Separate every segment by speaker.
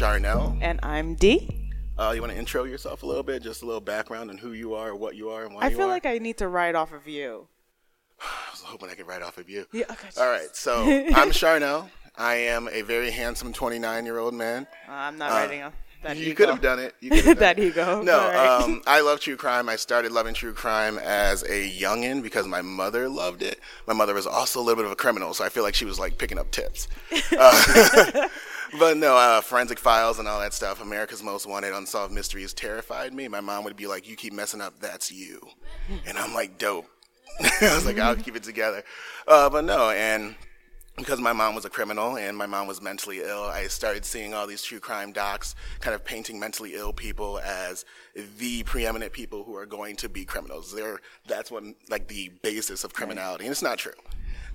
Speaker 1: Charnel.
Speaker 2: And I'm Dee.
Speaker 1: Uh, you want to intro yourself a little bit, just a little background on who you are, what you are, and why.
Speaker 2: I feel
Speaker 1: are?
Speaker 2: like I need to write off of you.
Speaker 1: I was hoping I could write off of you.
Speaker 2: Yeah, okay.
Speaker 1: All right, so I'm Charnel. I am a very handsome 29 year old man.
Speaker 2: Uh, I'm not writing off that
Speaker 1: you could have done it. You could have done
Speaker 2: That
Speaker 1: it.
Speaker 2: ego.
Speaker 1: No,
Speaker 2: right.
Speaker 1: um, I love true crime. I started loving true crime as a youngin because my mother loved it. My mother was also a little bit of a criminal, so I feel like she was like picking up tips. Uh, but no, uh, forensic files and all that stuff. America's Most Wanted, Unsolved Mysteries terrified me. My mom would be like, "You keep messing up, that's you," and I'm like, "Dope." I was like, "I'll keep it together," uh, but no, and because my mom was a criminal and my mom was mentally ill, I started seeing all these true crime docs kind of painting mentally ill people as the preeminent people who are going to be criminals. They're, that's what, like, the basis of criminality. And it's not true.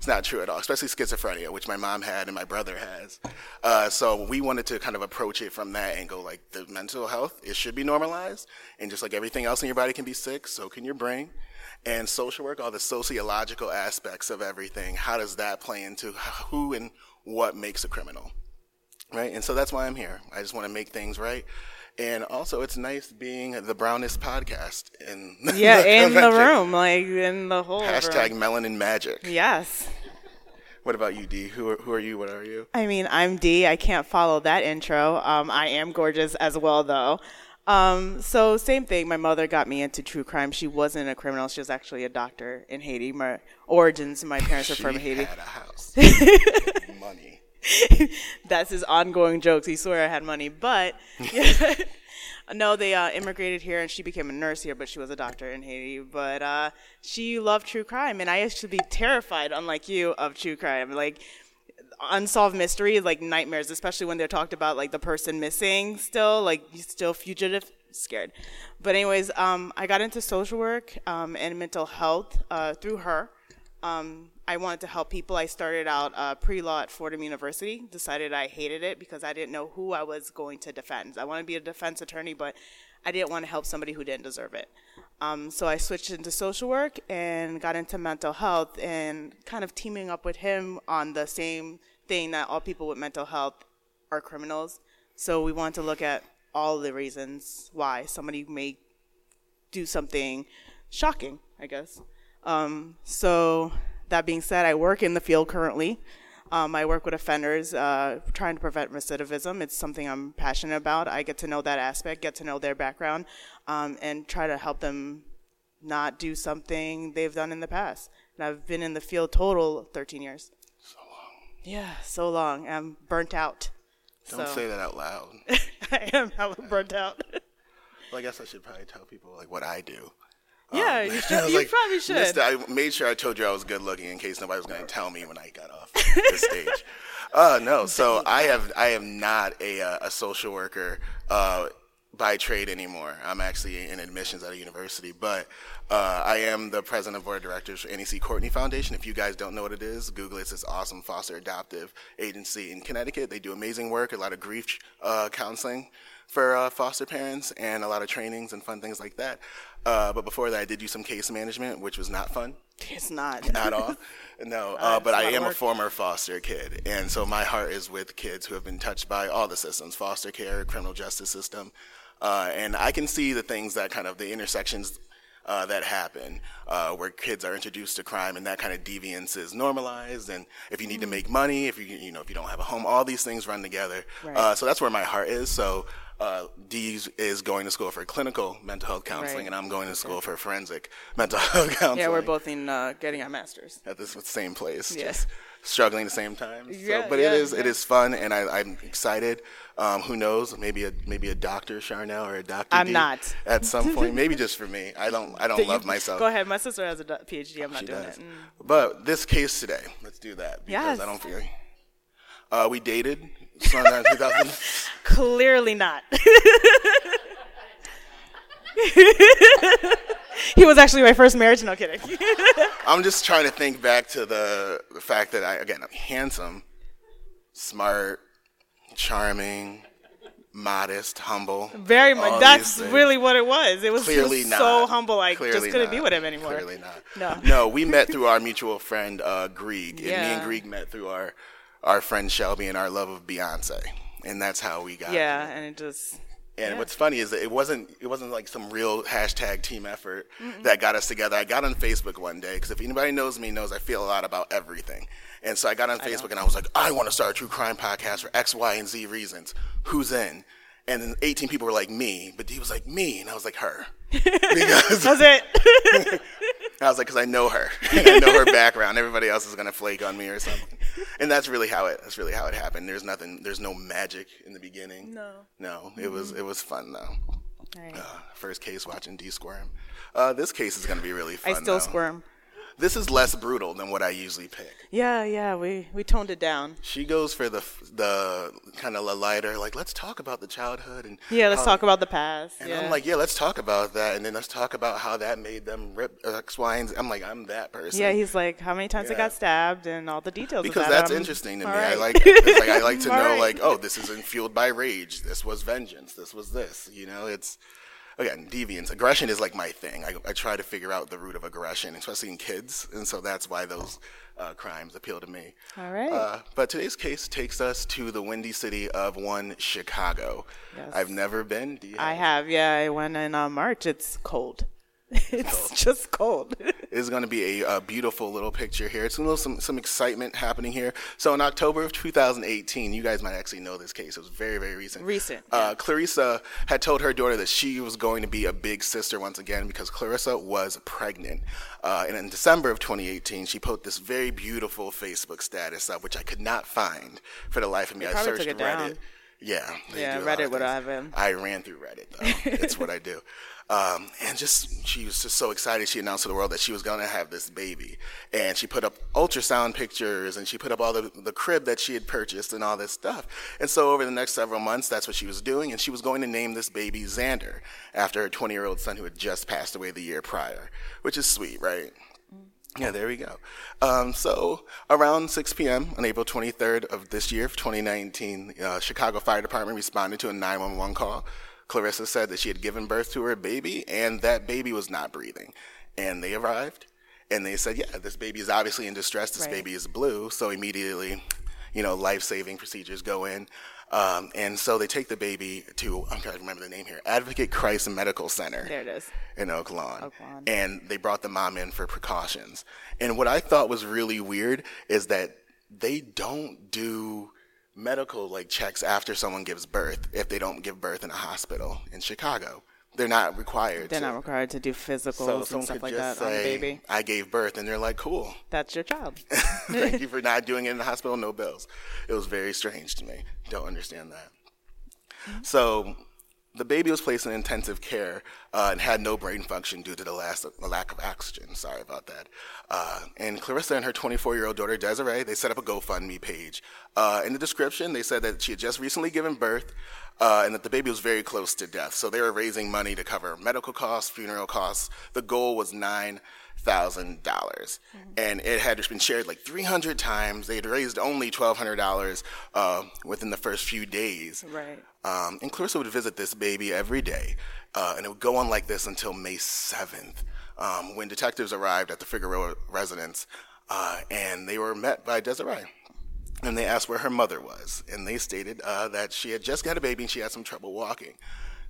Speaker 1: It's not true at all, especially schizophrenia, which my mom had and my brother has. Uh, so we wanted to kind of approach it from that angle, like the mental health, it should be normalized. And just like everything else in your body can be sick, so can your brain and social work, all the sociological aspects of everything. How does that play into who and what makes a criminal? Right? And so that's why I'm here. I just want to make things right. And also, it's nice being the brownest podcast in
Speaker 2: yeah, in the room, like in the whole
Speaker 1: Hashtag
Speaker 2: room.
Speaker 1: melanin magic.
Speaker 2: Yes.
Speaker 1: What about you, D? Who are, who are you? What are you?
Speaker 2: I mean, I'm Dee. I can't follow that intro. Um, I am gorgeous as well, though. Um, so same thing. My mother got me into true crime. She wasn't a criminal. She was actually a doctor in Haiti. My origins, my parents are from Haiti.
Speaker 1: had a house. Money.
Speaker 2: That's his ongoing jokes. He swore I had money, but no, they uh, immigrated here and she became a nurse here, but she was a doctor in Haiti. But uh, she loved true crime, and I used to be terrified, unlike you, of true crime. Like unsolved mysteries, like nightmares, especially when they're talked about like the person missing still, like still fugitive, scared. But anyways, um, I got into social work um, and mental health uh, through her. Um, I wanted to help people. I started out uh, pre-law at Fordham University. Decided I hated it because I didn't know who I was going to defend. I wanted to be a defense attorney, but I didn't want to help somebody who didn't deserve it. Um, so I switched into social work and got into mental health and kind of teaming up with him on the same thing that all people with mental health are criminals. So we want to look at all the reasons why somebody may do something shocking, I guess. Um, so that being said, I work in the field currently. Um, I work with offenders, uh, trying to prevent recidivism. It's something I'm passionate about. I get to know that aspect, get to know their background, um, and try to help them not do something they've done in the past. And I've been in the field total 13 years. So long. Yeah, so long. I'm burnt out.
Speaker 1: Don't
Speaker 2: So-
Speaker 1: say that out loud.
Speaker 2: I am hella burnt out.
Speaker 1: Well, I guess I should probably tell people like what I do.
Speaker 2: Yeah,
Speaker 1: Um,
Speaker 2: you, should, you
Speaker 1: like,
Speaker 2: probably should.
Speaker 1: "Mister," I made sure I told you I was good looking in case nobody was going to tell me when I got off the stage. Uh, no, so I have I am not a uh, a social worker uh, by trade anymore. I'm actually in admissions at a university, but uh, I am the president of board of directors for NEC Courtney Foundation. If you guys don't know what it is, Google it. It's this awesome foster adoptive agency in Connecticut. They do amazing work, a lot of grief uh, counseling for uh, foster parents and a lot of trainings and fun things like that. Uh, but before that, I did do some case management, which was not fun
Speaker 2: it's not.
Speaker 1: at all. No, uh, but
Speaker 2: I
Speaker 1: I
Speaker 2: a lot of
Speaker 1: am a former foster kid, and so my heart is with kids who have been touched by all the systems: foster care, criminal justice system, uh, and I can see the things that kind of the intersections. Uh, that happen uh, where kids are introduced to crime and that kind of deviance is normalized and if you need to make money if you you know if you don't have a home all these things run together
Speaker 2: Right.
Speaker 1: uh, so that's where my heart is so uh, Dee is going to school for clinical mental health counseling
Speaker 2: Right.
Speaker 1: and I'm going to school for forensic mental health counseling
Speaker 2: yeah, we're both in uh, getting our masters.
Speaker 1: at this same place,
Speaker 2: Yes.
Speaker 1: just struggling at the same time. So,
Speaker 2: Yeah,
Speaker 1: but
Speaker 2: yeah,
Speaker 1: it is
Speaker 2: yeah.
Speaker 1: is fun, and I, I'm excited. Um, who knows? Maybe a maybe a doctor Charnel or a doctor.
Speaker 2: I'm
Speaker 1: D
Speaker 2: not.
Speaker 1: at some point. Maybe just for me. I don't I don't
Speaker 2: You-
Speaker 1: love myself.
Speaker 2: Go ahead. My sister has a PhD. I'm not
Speaker 1: She
Speaker 2: doing
Speaker 1: does.
Speaker 2: it. Mm.
Speaker 1: But this case today, let's do that because
Speaker 2: Yes.
Speaker 1: I don't feel. Uh, we dated. Sometime 2000.
Speaker 2: Clearly not. he was actually my first marriage. No kidding.
Speaker 1: I'm just trying to think back to the, the fact that I again I'm handsome, smart, charming, modest, humble.
Speaker 2: Very much. That's really what it was. It was
Speaker 1: Clearly
Speaker 2: just
Speaker 1: not.
Speaker 2: so humble. I
Speaker 1: Clearly
Speaker 2: just couldn't be with him anymore.
Speaker 1: Clearly not.
Speaker 2: No.
Speaker 1: No, we met through our mutual friend uh, Grieg, and me and Grieg met through our our friend Shelby and our love of Beyonce. and that's how we got.
Speaker 2: Yeah,
Speaker 1: here.
Speaker 2: and it just
Speaker 1: And
Speaker 2: Yeah.
Speaker 1: what's funny is that it wasn't it wasn't like some real hashtag team effort that got us together. I got on Facebook one day because if anybody knows me knows I feel a lot about everything. And so I got on Facebook and I was like, I want to start a true crime podcast for X, Y, and Z reasons. Who's in? And then 18 people were like me, but he was like me, and I was like her. because
Speaker 2: that's it.
Speaker 1: I was like, because I know her, I know her background. Everybody else is gonna flake on me or something, and that's really how it. That's really how it happened. There's nothing. There's no magic in the beginning.
Speaker 2: No.
Speaker 1: No. It was. It was fun though.
Speaker 2: Right.
Speaker 1: Uh, first case watching D squirm. Uh, this case is gonna be really fun.
Speaker 2: I still
Speaker 1: though.
Speaker 2: squirm.
Speaker 1: This is less brutal than what I usually pick.
Speaker 2: Yeah, yeah, we we toned it down.
Speaker 1: She goes for the the kind of lighter, like let's talk about the childhood and
Speaker 2: Yeah, let's
Speaker 1: how-
Speaker 2: talk about the past.
Speaker 1: And
Speaker 2: yeah.
Speaker 1: I'm like, yeah, let's talk about that, and then let's talk about how that made them rip uh, X, Y, and Z. I'm like, I'm that person.
Speaker 2: yeah, he's like, how many times I got stabbed and all the details. of
Speaker 1: because
Speaker 2: that.
Speaker 1: that's
Speaker 2: I'm,
Speaker 1: interesting to me.
Speaker 2: all
Speaker 1: I like, it's like I like to know,
Speaker 2: right.
Speaker 1: like, oh, this isn't fueled by rage. This was vengeance. This was this. You know, it's again deviance. Aggression is like my thing. I, I try to figure out the root of aggression, especially in kids, and so that's why those uh, crimes appeal to me.
Speaker 2: All right.
Speaker 1: Uh, but today's case takes us to the windy city of one Chicago.
Speaker 2: Yes.
Speaker 1: I've never been. Do you
Speaker 2: I have, yeah. I went in uh, March. It's cold. it's just cold.
Speaker 1: it's going to be a, uh beautiful little picture here. It's a little some some excitement happening here. So in October of 2018, you guys might actually know this case. It was very very recent.
Speaker 2: Recent,
Speaker 1: Uh, Clarissa had told her daughter that she was going to be a big sister once again because Clarissa was pregnant. Uh, and in December of 2018, she put this very beautiful Facebook status up, which I could not find for the life of me. I searched Reddit.
Speaker 2: down.
Speaker 1: Yeah,
Speaker 2: Yeah, Reddit would have been.
Speaker 1: I ran through Reddit though. it's what I do. Um, and just she was just so excited. She announced to the world that she was going to have this baby, and she put up ultrasound pictures, and she put up all the the crib that she had purchased and all this stuff. And so over the next several months, that's what she was doing, and she was going to name this baby Xander after her 20 year old son who had just passed away the year prior, which is sweet, right? Yeah, there we go. Um, so around 6 p.m. on April 23rd of this year, 2019, uh, Chicago Fire Department responded to a 911 call. Clarissa said that she had given birth to her baby and that baby was not breathing. And they arrived and they said, yeah, this baby is obviously in distress. This
Speaker 2: Right.
Speaker 1: baby is blue. So immediately, you know, life-saving procedures go in. Um, and so they take the baby to, I'm trying to remember the name here, Advocate Christ Medical Center
Speaker 2: There it is.
Speaker 1: in Oak Lawn.
Speaker 2: Oak Lawn.
Speaker 1: And they brought the mom in for precautions. And what I thought was really weird is that they don't do medical like checks after someone gives birth if they don't give birth in a hospital in Chicago. They're not required
Speaker 2: They're
Speaker 1: to.
Speaker 2: not required to do physicals
Speaker 1: so
Speaker 2: and stuff like that on the
Speaker 1: say,
Speaker 2: baby.
Speaker 1: I gave birth, and they're like, cool.
Speaker 2: That's your child.
Speaker 1: Thank you for not doing it in the hospital, no bills. It was very strange to me. Don't understand that. Mm-hmm. So the baby was placed in intensive care uh, and had no brain function due to the, last, the lack of oxygen. Sorry about that. Uh, and Clarissa and her 24 year old daughter Desiree, they set up a GoFundMe page. Uh, in the description, they said that she had just recently given birth uh, and that the baby was very close to death. So they were raising money to cover medical costs, funeral costs. The goal was nine thousand dollars, and it had been shared like three hundred times. They had raised only twelve hundred dollars uh, within the first few days.
Speaker 2: Right.
Speaker 1: Um, and Clarissa would visit this baby every day, uh, and it would go on like this until May seventh, um, when detectives arrived at the Figueroa residence, uh, and they were met by Desiree. And they asked where her mother was, and they stated uh, that she had just got a baby and she had some trouble walking.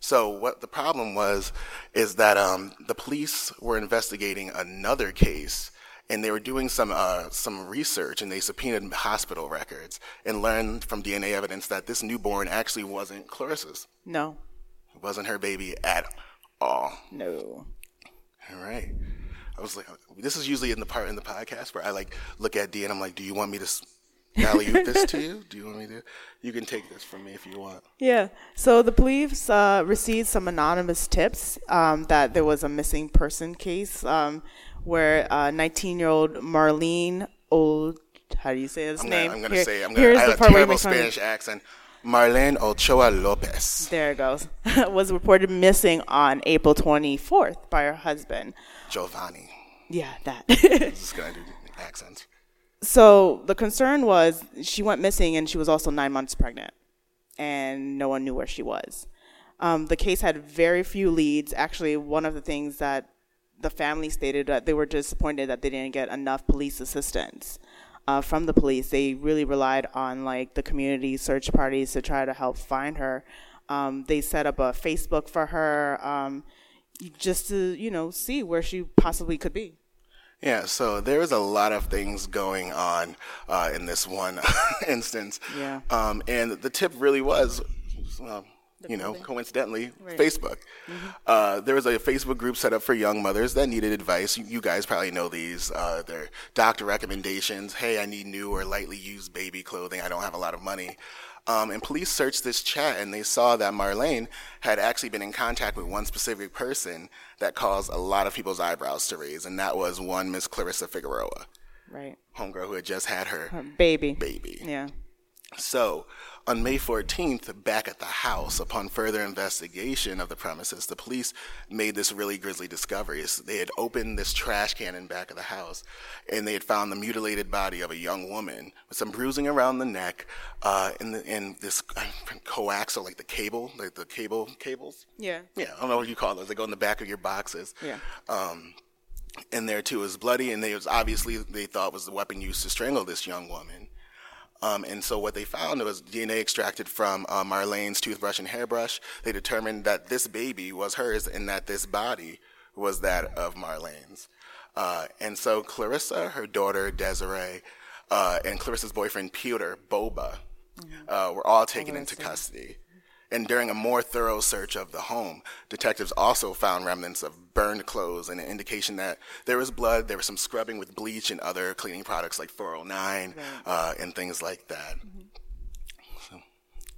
Speaker 1: So what the problem was is that um, the police were investigating another case, and they were doing some uh, some research, and they subpoenaed hospital records and learned from DNA evidence that this newborn actually wasn't Clarissa's.
Speaker 2: No.
Speaker 1: It wasn't her baby at all.
Speaker 2: No.
Speaker 1: All right. I was like, this is usually in the part in the podcast where I like look at D and I'm like, do you want me to alley this to you? Do you want me to? You can take this from me if you want.
Speaker 2: Yeah. So the police uh, received some anonymous tips um, that there was a missing person case um, where 19 year old Marlene Old. How do you say his
Speaker 1: I'm
Speaker 2: name?
Speaker 1: gonna, I'm gonna
Speaker 2: Here-
Speaker 1: say I'm gonna.
Speaker 2: here's
Speaker 1: I
Speaker 2: the
Speaker 1: have a
Speaker 2: part where he
Speaker 1: terrible
Speaker 2: makes fun of-
Speaker 1: Spanish accent. Marlene Ochoa Lopez,
Speaker 2: There it goes. was reported missing on April 24th by her husband.
Speaker 1: Giovanni.
Speaker 2: Yeah, that.
Speaker 1: Just gonna do the accents.
Speaker 2: so the concern was she went missing and she was also nine months pregnant, and no one knew where she was. Um, the case had very few leads. Actually, one of the things that the family stated that they were disappointed that they didn't get enough police assistance. Uh, from the police. They really relied on like the community search parties to try to help find her. Um, they set up a Facebook for her um, just to you know see where she possibly could be.
Speaker 1: Yeah, so there was a lot of things going on uh, in this one instance.
Speaker 2: Yeah.
Speaker 1: Um, and the tip really was, well, you know, coincidentally, Facebook. Uh, there was a Facebook group set up for young mothers that needed advice. You, you guys probably know these. Uh, they're doctor recommendations. Hey, I need new or lightly used baby clothing. I don't have a lot of money. Um, and police searched this chat and they saw that Marlene had actually been in contact with one specific person that caused a lot of people's eyebrows to raise, and that was one Miss Clarissa Figueroa,
Speaker 2: Right.
Speaker 1: homegirl who had just had her
Speaker 2: Her baby.
Speaker 1: baby.
Speaker 2: Yeah.
Speaker 1: So, on May 14th, back at the house, upon further investigation of the premises, the police made this really grisly discovery. They had opened this trash can in back of the house, and they had found the mutilated body of a young woman with some bruising around the neck, uh, and, the, and this uh, coaxial, like the cable, like the cable cables.
Speaker 2: Yeah.
Speaker 1: Yeah, I don't know what you call those. They go in the back of your boxes.
Speaker 2: Yeah.
Speaker 1: Um, and there too was bloody, and they was obviously they thought was the weapon used to strangle this young woman. Um, and so what they found was DNA extracted from uh, Marlene's toothbrush and hairbrush. They determined that this baby was hers and that this body was that of Marlene's. Uh, and so Clarissa, her daughter Desiree, uh, and Clarissa's boyfriend Peter Boba uh, were all taken into custody. And during a more thorough search of the home, detectives also found remnants of burned clothes and an indication that there was blood. There was some scrubbing with bleach and other cleaning products like 409 uh, and things like that. So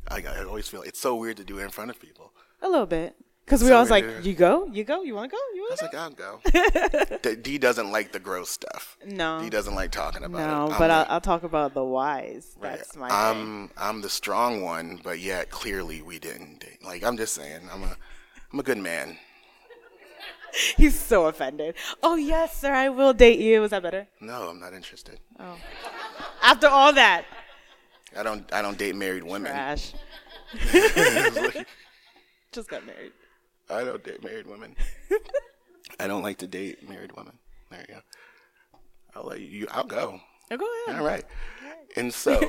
Speaker 1: I, I always feel it's so weird to do it in front of people.
Speaker 2: A little bit. Because we
Speaker 1: So
Speaker 2: always like, you go, you go, you want to go, you
Speaker 1: I
Speaker 2: want
Speaker 1: was
Speaker 2: to
Speaker 1: like,
Speaker 2: go.
Speaker 1: I'll go. D- doesn't like the gross stuff.
Speaker 2: No.
Speaker 1: D doesn't like talking about
Speaker 2: No,
Speaker 1: it. I'm
Speaker 2: but I'll, I'll talk about the whys.
Speaker 1: right.
Speaker 2: That's my.
Speaker 1: I'm I'm the strong one, but yet clearly we didn't date. Like I'm just saying, I'm a I'm a good man.
Speaker 2: He's so offended. Oh yes, sir, I will date you. Is that better?
Speaker 1: No, I'm not interested. Oh.
Speaker 2: After all that,
Speaker 1: I don't I don't date married women.
Speaker 2: trash. Just got married.
Speaker 1: I don't date married women. I don't like to date married women. There you go. I'll let you. I'll go.
Speaker 2: Oh, go ahead.
Speaker 1: All right. And so,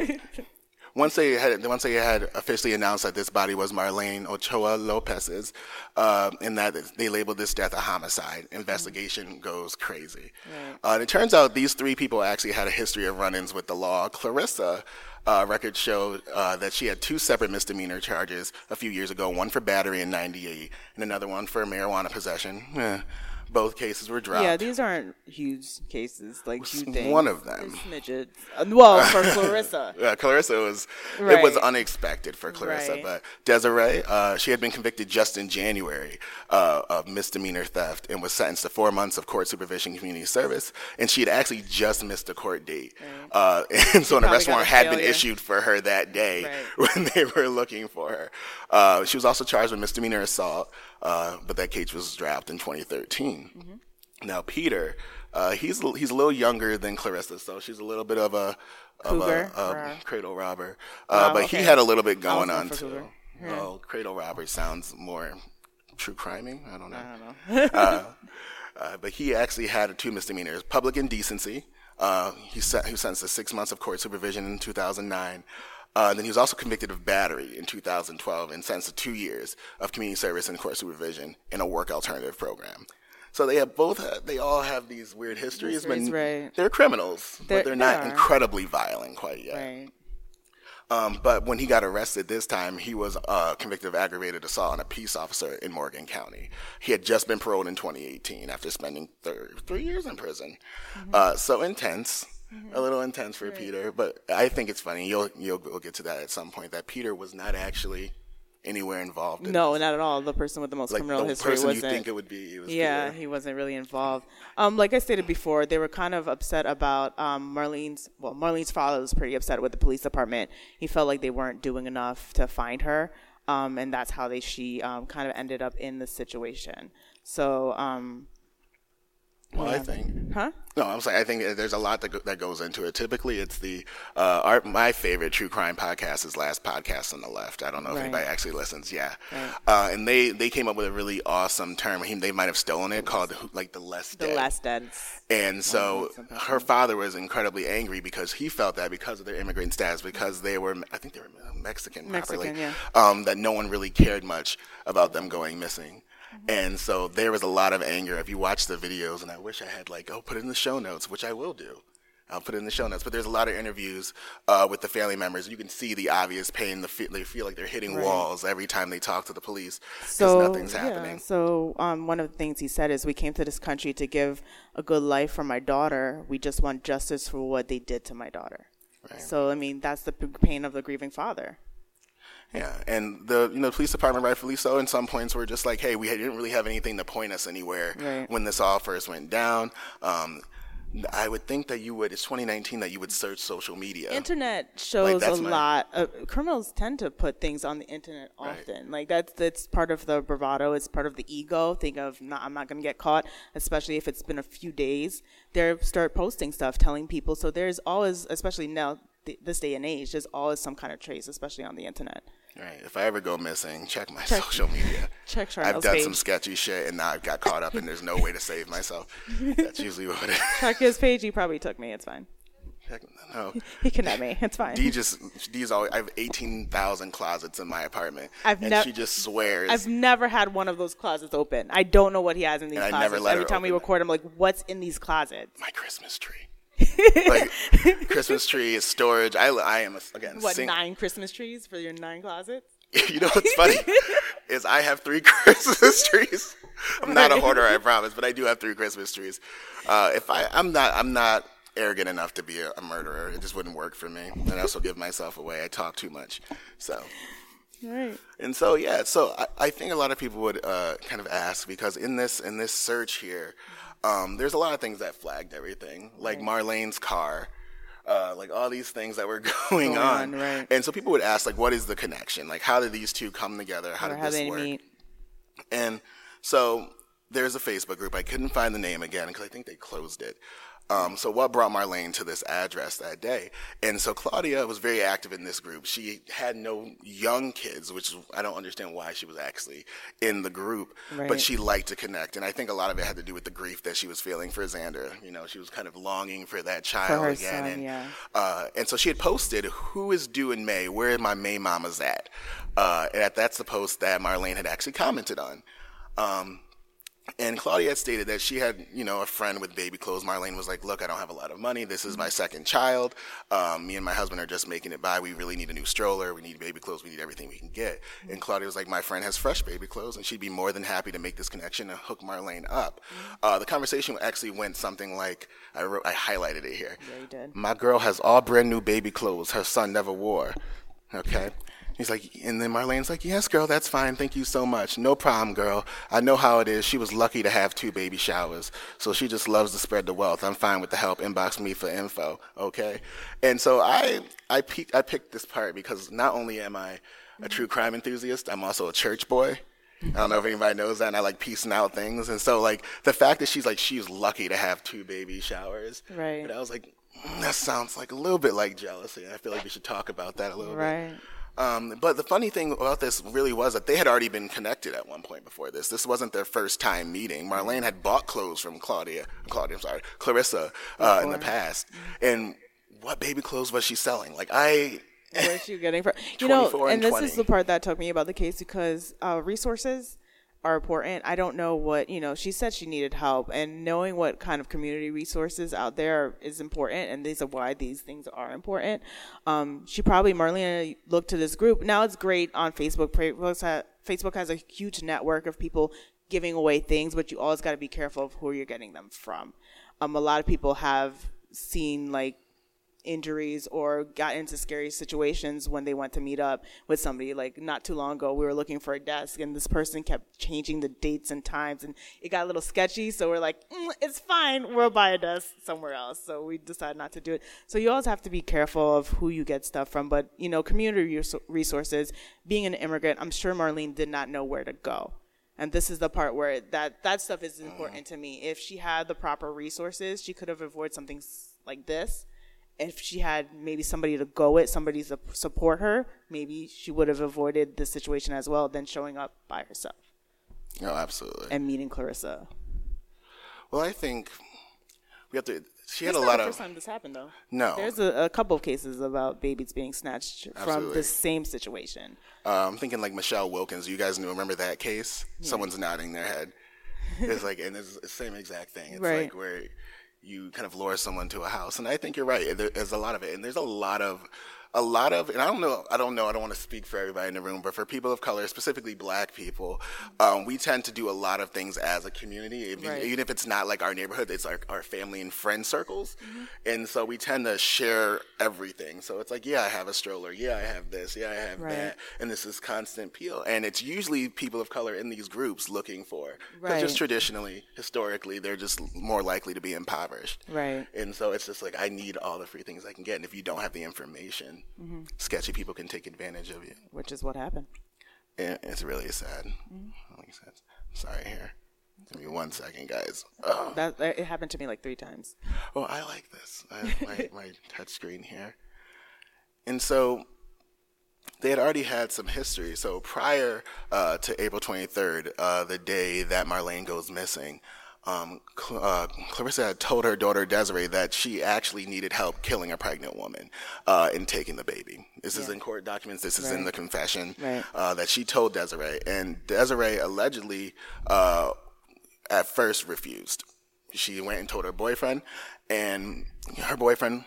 Speaker 1: once they had once they had officially announced that this body was Marlene Ochoa Lopez's, uh, and that they labeled this death a homicide, investigation goes crazy. Uh, and it turns out these three people actually had a history of run-ins with the law. Clarissa. Uh, records show uh, that she had two separate misdemeanor charges a few years ago, one for battery in 98 and another one for marijuana possession. Eh, both cases were dropped.
Speaker 2: Yeah, these aren't huge cases, like huge things.
Speaker 1: one of them.
Speaker 2: Midgets. Uh, Well, for Clarissa.
Speaker 1: Yeah, Clarissa was it was unexpected for Clarissa,
Speaker 2: Right.
Speaker 1: but Desiree, uh, she had been convicted just in January uh, of misdemeanor theft and was sentenced to four months of court supervision community service, and she had actually just missed a court date, uh, and so an arrest warrant had been issued for her that day
Speaker 2: Right.
Speaker 1: when they were looking for her. Uh, she was also charged with misdemeanor assault, uh, but that case was dropped in 2013.
Speaker 2: Mm-hmm.
Speaker 1: Now Peter, uh, he's a- he's a little younger than Clarissa, so she's a little bit of a of
Speaker 2: Cougar,
Speaker 1: a, a
Speaker 2: or-
Speaker 1: cradle robber. Uh,
Speaker 2: Wow,
Speaker 1: but he had a little bit going on too.
Speaker 2: cougar.
Speaker 1: Oh, cradle robber sounds more true criming. I don't know.
Speaker 2: I don't know.
Speaker 1: Uh, but he actually had two misdemeanors: public indecency. Uh, he sent he was sentenced to six months of court supervision in 2009. Uh, then he was also convicted of battery in 2012 and sentenced to two years of community service and court supervision in a work alternative program. So they have both. Have, they all have these weird histories,
Speaker 2: Histories,
Speaker 1: but
Speaker 2: right.
Speaker 1: they're criminals,
Speaker 2: They're-
Speaker 1: but they're not
Speaker 2: are.
Speaker 1: incredibly violent quite yet.
Speaker 2: right.
Speaker 1: Um, but when he got arrested this time, he was uh, convicted of aggravated assault on a peace officer in Morgan County. He had just been paroled in 2018 after spending thir- three years in prison. Uh, so intense, a little intense for Peter. But I think it's funny. You'll you'll we'll get to that at some point. That Peter was not actually anywhere involved. In
Speaker 2: No,
Speaker 1: this.
Speaker 2: not at all. The person with the most
Speaker 1: like
Speaker 2: criminal
Speaker 1: the
Speaker 2: history
Speaker 1: person you
Speaker 2: wasn't.
Speaker 1: think it would be. Was
Speaker 2: Yeah,
Speaker 1: Peter.
Speaker 2: he wasn't really involved. Um, like I stated before, they were kind of upset about um, Marlene's. Well, Marlene's father was pretty upset with the police department. He felt like they weren't doing enough to find her, um, and that's how they she um, kind of ended up in the situation. So,
Speaker 1: Well, I think.
Speaker 2: Huh?
Speaker 1: No, I'm saying I think there's a lot that, go, that goes into it. Typically, it's the uh, our, my favorite true crime podcast is Last Podcast on the Left. I don't know if
Speaker 2: Right.
Speaker 1: anybody actually listens. Yeah, uh, and they they came up with a really awesome term. He, they might have stolen it called like the less
Speaker 2: The
Speaker 1: dead.
Speaker 2: last dead.
Speaker 1: And so her father was incredibly angry because he felt that because of their immigrant status, because they were, I think they were Mexican,
Speaker 2: Mexican,
Speaker 1: properly,
Speaker 2: yeah.
Speaker 1: um, that no one really cared much about them going missing.
Speaker 2: Mm-hmm.
Speaker 1: And so there was a lot of anger. If you watch the videos, and I wish I had like, oh, put it in the show notes, which I will do. I'll put it in the show notes. But there's a lot of interviews uh, with the family members. You can see the obvious pain. The fe- they feel like they're hitting
Speaker 2: Right.
Speaker 1: walls every time they talk to the police because
Speaker 2: So
Speaker 1: nothing's
Speaker 2: yeah,
Speaker 1: happening.
Speaker 2: so um, one of the things he said is, we came to this country to give a good life for my daughter. We just want justice for what they did to my daughter.
Speaker 1: Right.
Speaker 2: So I mean, that's the pain of the grieving father.
Speaker 1: Yeah, and the you know police department rightfully so. In some points, were just like, hey, we didn't really have anything to point us anywhere
Speaker 2: Right.
Speaker 1: when this all first went down. Um, I would think that you would. It's 2019 that you would search social media.
Speaker 2: Internet shows a
Speaker 1: my-
Speaker 2: lot. Of, criminals tend to put things on the internet
Speaker 1: Right.
Speaker 2: often. Like that's that's part of the bravado. It's part of the ego. Think of, nah, I'm not going to get caught, especially if it's been a few days. They start posting stuff, telling people. So there's always, especially now, th- this day and age, there's always some kind of trace, especially on the internet.
Speaker 1: Right. If I ever go missing, check my social media.
Speaker 2: Check
Speaker 1: I've done
Speaker 2: page.
Speaker 1: some sketchy shit, and now I've got caught up, and there's no way to save myself. That's usually what it is.
Speaker 2: Check his page. He probably took me. It's fine.
Speaker 1: Check- No.
Speaker 2: He kidnapped me. It's fine.
Speaker 1: Dee just Dee's always. I have 18,000 closets in my apartment,
Speaker 2: I've
Speaker 1: and
Speaker 2: nev-
Speaker 1: she just swears.
Speaker 2: I've never had one of those closets open. I don't know what he has in these
Speaker 1: And I
Speaker 2: closets.
Speaker 1: never let
Speaker 2: Every time we record, I'm like, "What's in these closets?"
Speaker 1: my Christmas tree. Like Christmas tree is storage. I, I am a, again.
Speaker 2: What
Speaker 1: sing-
Speaker 2: nine Christmas trees for your nine closets?
Speaker 1: you know what's funny is I have three Christmas trees. I'm not a hoarder, I promise, but I do have three Christmas trees. Uh, if I, I'm not, I'm not arrogant enough to be a, a murderer. It just wouldn't work for me. And I also give myself away. I talk too much. So.
Speaker 2: Right.
Speaker 1: And so yeah, so I, I think a lot of people would uh, kind of ask because in this in this search here, um, there's a lot of things that flagged everything, like Marlene's car, uh, like all these things that were going,
Speaker 2: Going
Speaker 1: on.
Speaker 2: right.
Speaker 1: And so people would ask like, what is the connection? Like, how did these two come together? How
Speaker 2: Or
Speaker 1: did
Speaker 2: how
Speaker 1: this work?
Speaker 2: meet?
Speaker 1: And so there's a Facebook group. I couldn't find the name again because I think they closed it. Um, so what brought Marlene to this address that day? And so Claudia was very active in this group. She had no young kids, which I don't understand why she was actually in the group, but she liked to connect. And I think a lot of it had to do with the grief that she was feeling for Xander. You know, she was kind of longing for that child
Speaker 2: her
Speaker 1: again.
Speaker 2: son,
Speaker 1: and,
Speaker 2: yeah.
Speaker 1: uh, and so she had posted, "Who is due in May? Where are my May mamas at?" Uh, and that's the post that Marlene had actually commented on. Um, and Claudia had stated that she had, you know, a friend with baby clothes. Marlene was like, "Look, I don't have a lot of money. This is my second child. Um, me and my husband are just making it by. We really need a new stroller. We need baby clothes. We need everything we can get." And Claudia was like, "My friend has fresh baby clothes, and she'd be more than happy to make this connection and hook Marlene up." Uh, the conversation actually went something like, I wrote, I highlighted it here.
Speaker 2: Yeah, you did.
Speaker 1: My girl has all brand new baby clothes her son never wore. Okay. He's like, and then Marlene's like, yes, girl, that's fine. Thank you so much. No problem, girl. I know how it is. She was lucky to have two baby showers. So she just loves to spread the wealth. I'm fine with the help. Inbox me for info. Okay. And so I, I, pe- I picked this part because not only am I a true crime enthusiast, I'm also a church boy. I don't know if anybody knows that, and I like piecing out things. And so, like, the fact that she's like, she's lucky to have two baby showers.
Speaker 2: Right.
Speaker 1: And I was like, mm, that sounds like a little bit like jealousy. I feel like we should talk about that a little bit.
Speaker 2: Right.
Speaker 1: Um, but the funny thing about this really was that they had already been connected at one point before this. This wasn't their first time meeting. Marlene had bought clothes from Claudia, Claudia, I'm sorry, Clarissa, uh, in the past. And what baby clothes was she selling? Like I,
Speaker 2: Where's she getting from? You know, and
Speaker 1: and
Speaker 2: this is the part that took me about the case because uh, resources are important. I don't know what you know. She said she needed help, and knowing what kind of community resources out there is important, and these are why these things are important. Um, she probably Marlena looked to this group. Now it's great on Facebook. Facebook has a huge network of people giving away things, but you always got to be careful of who you're getting them from. Um, a lot of people have seen like injuries or got into scary situations when they went to meet up with somebody. Like not too long ago, we were looking for a desk, and this person kept changing the dates and times, and it got a little sketchy. So we're like, mm, it's fine, we'll buy a desk somewhere else. So we decided not to do it. So you always have to be careful of who you get stuff from. But you know, community res- resources. Being an immigrant, I'm sure Marlene did not know where to go. And this is the part where that that stuff is important to me. If she had the proper resources, she could have avoided something like this. If she had maybe somebody to go with, somebody to support her, maybe she would have avoided the situation as well than showing up by herself
Speaker 1: No, absolutely.
Speaker 2: and meeting Clarissa.
Speaker 1: well, I think we have to. She had
Speaker 2: It's
Speaker 1: a lot
Speaker 2: the
Speaker 1: of
Speaker 2: first time this happened, though.
Speaker 1: no.
Speaker 2: There's a, a couple of cases about babies being snatched from the same situation.
Speaker 1: Uh, I'm thinking like Michelle Wilkins. You guys remember that case? Someone's nodding their head. It's like, and it's the same exact thing. It's
Speaker 2: Right.
Speaker 1: like where you kind of lure someone to a house, and I think you're right. There- There's a lot of it, and there's a lot of, a lot of, and I don't know, I don't know, I don't want to speak for everybody in the room, but for people of color, specifically Black people, um, we tend to do a lot of things as a community, if
Speaker 2: Right.
Speaker 1: even if it's not like our neighborhood, it's like our family and friend circles,
Speaker 2: Mm-hmm.
Speaker 1: and so we tend to share everything. So it's like, yeah, I have a stroller, yeah, I have this, yeah, I have
Speaker 2: Right.
Speaker 1: that, and this is constant peel, and it's usually people of color in these groups looking for,
Speaker 2: Right.
Speaker 1: just traditionally, historically, they're just more likely to be impoverished,
Speaker 2: Right.
Speaker 1: and so it's just like I need all the free things I can get, and if you don't have the information,
Speaker 2: Mm-hmm.
Speaker 1: sketchy people can take advantage of you.
Speaker 2: Which is what happened.
Speaker 1: It's really sad.
Speaker 2: Mm-hmm.
Speaker 1: Like said, sorry here. Give me one second, guys. Oh,
Speaker 2: That, it happened to me like three times.
Speaker 1: oh I like this. I have my, my touch screen here. And so they had already had some history. So prior uh, to April 23rd, uh, the day that Marlene goes missing, um, Cl- uh, Clarissa had told her daughter Desiree that she actually needed help killing a pregnant woman uh, and taking the baby. This is in court documents. This is in the confession
Speaker 2: Right.
Speaker 1: uh, that she told Desiree, and Desiree allegedly uh, at first refused. She went and told her boyfriend, and her boyfriend,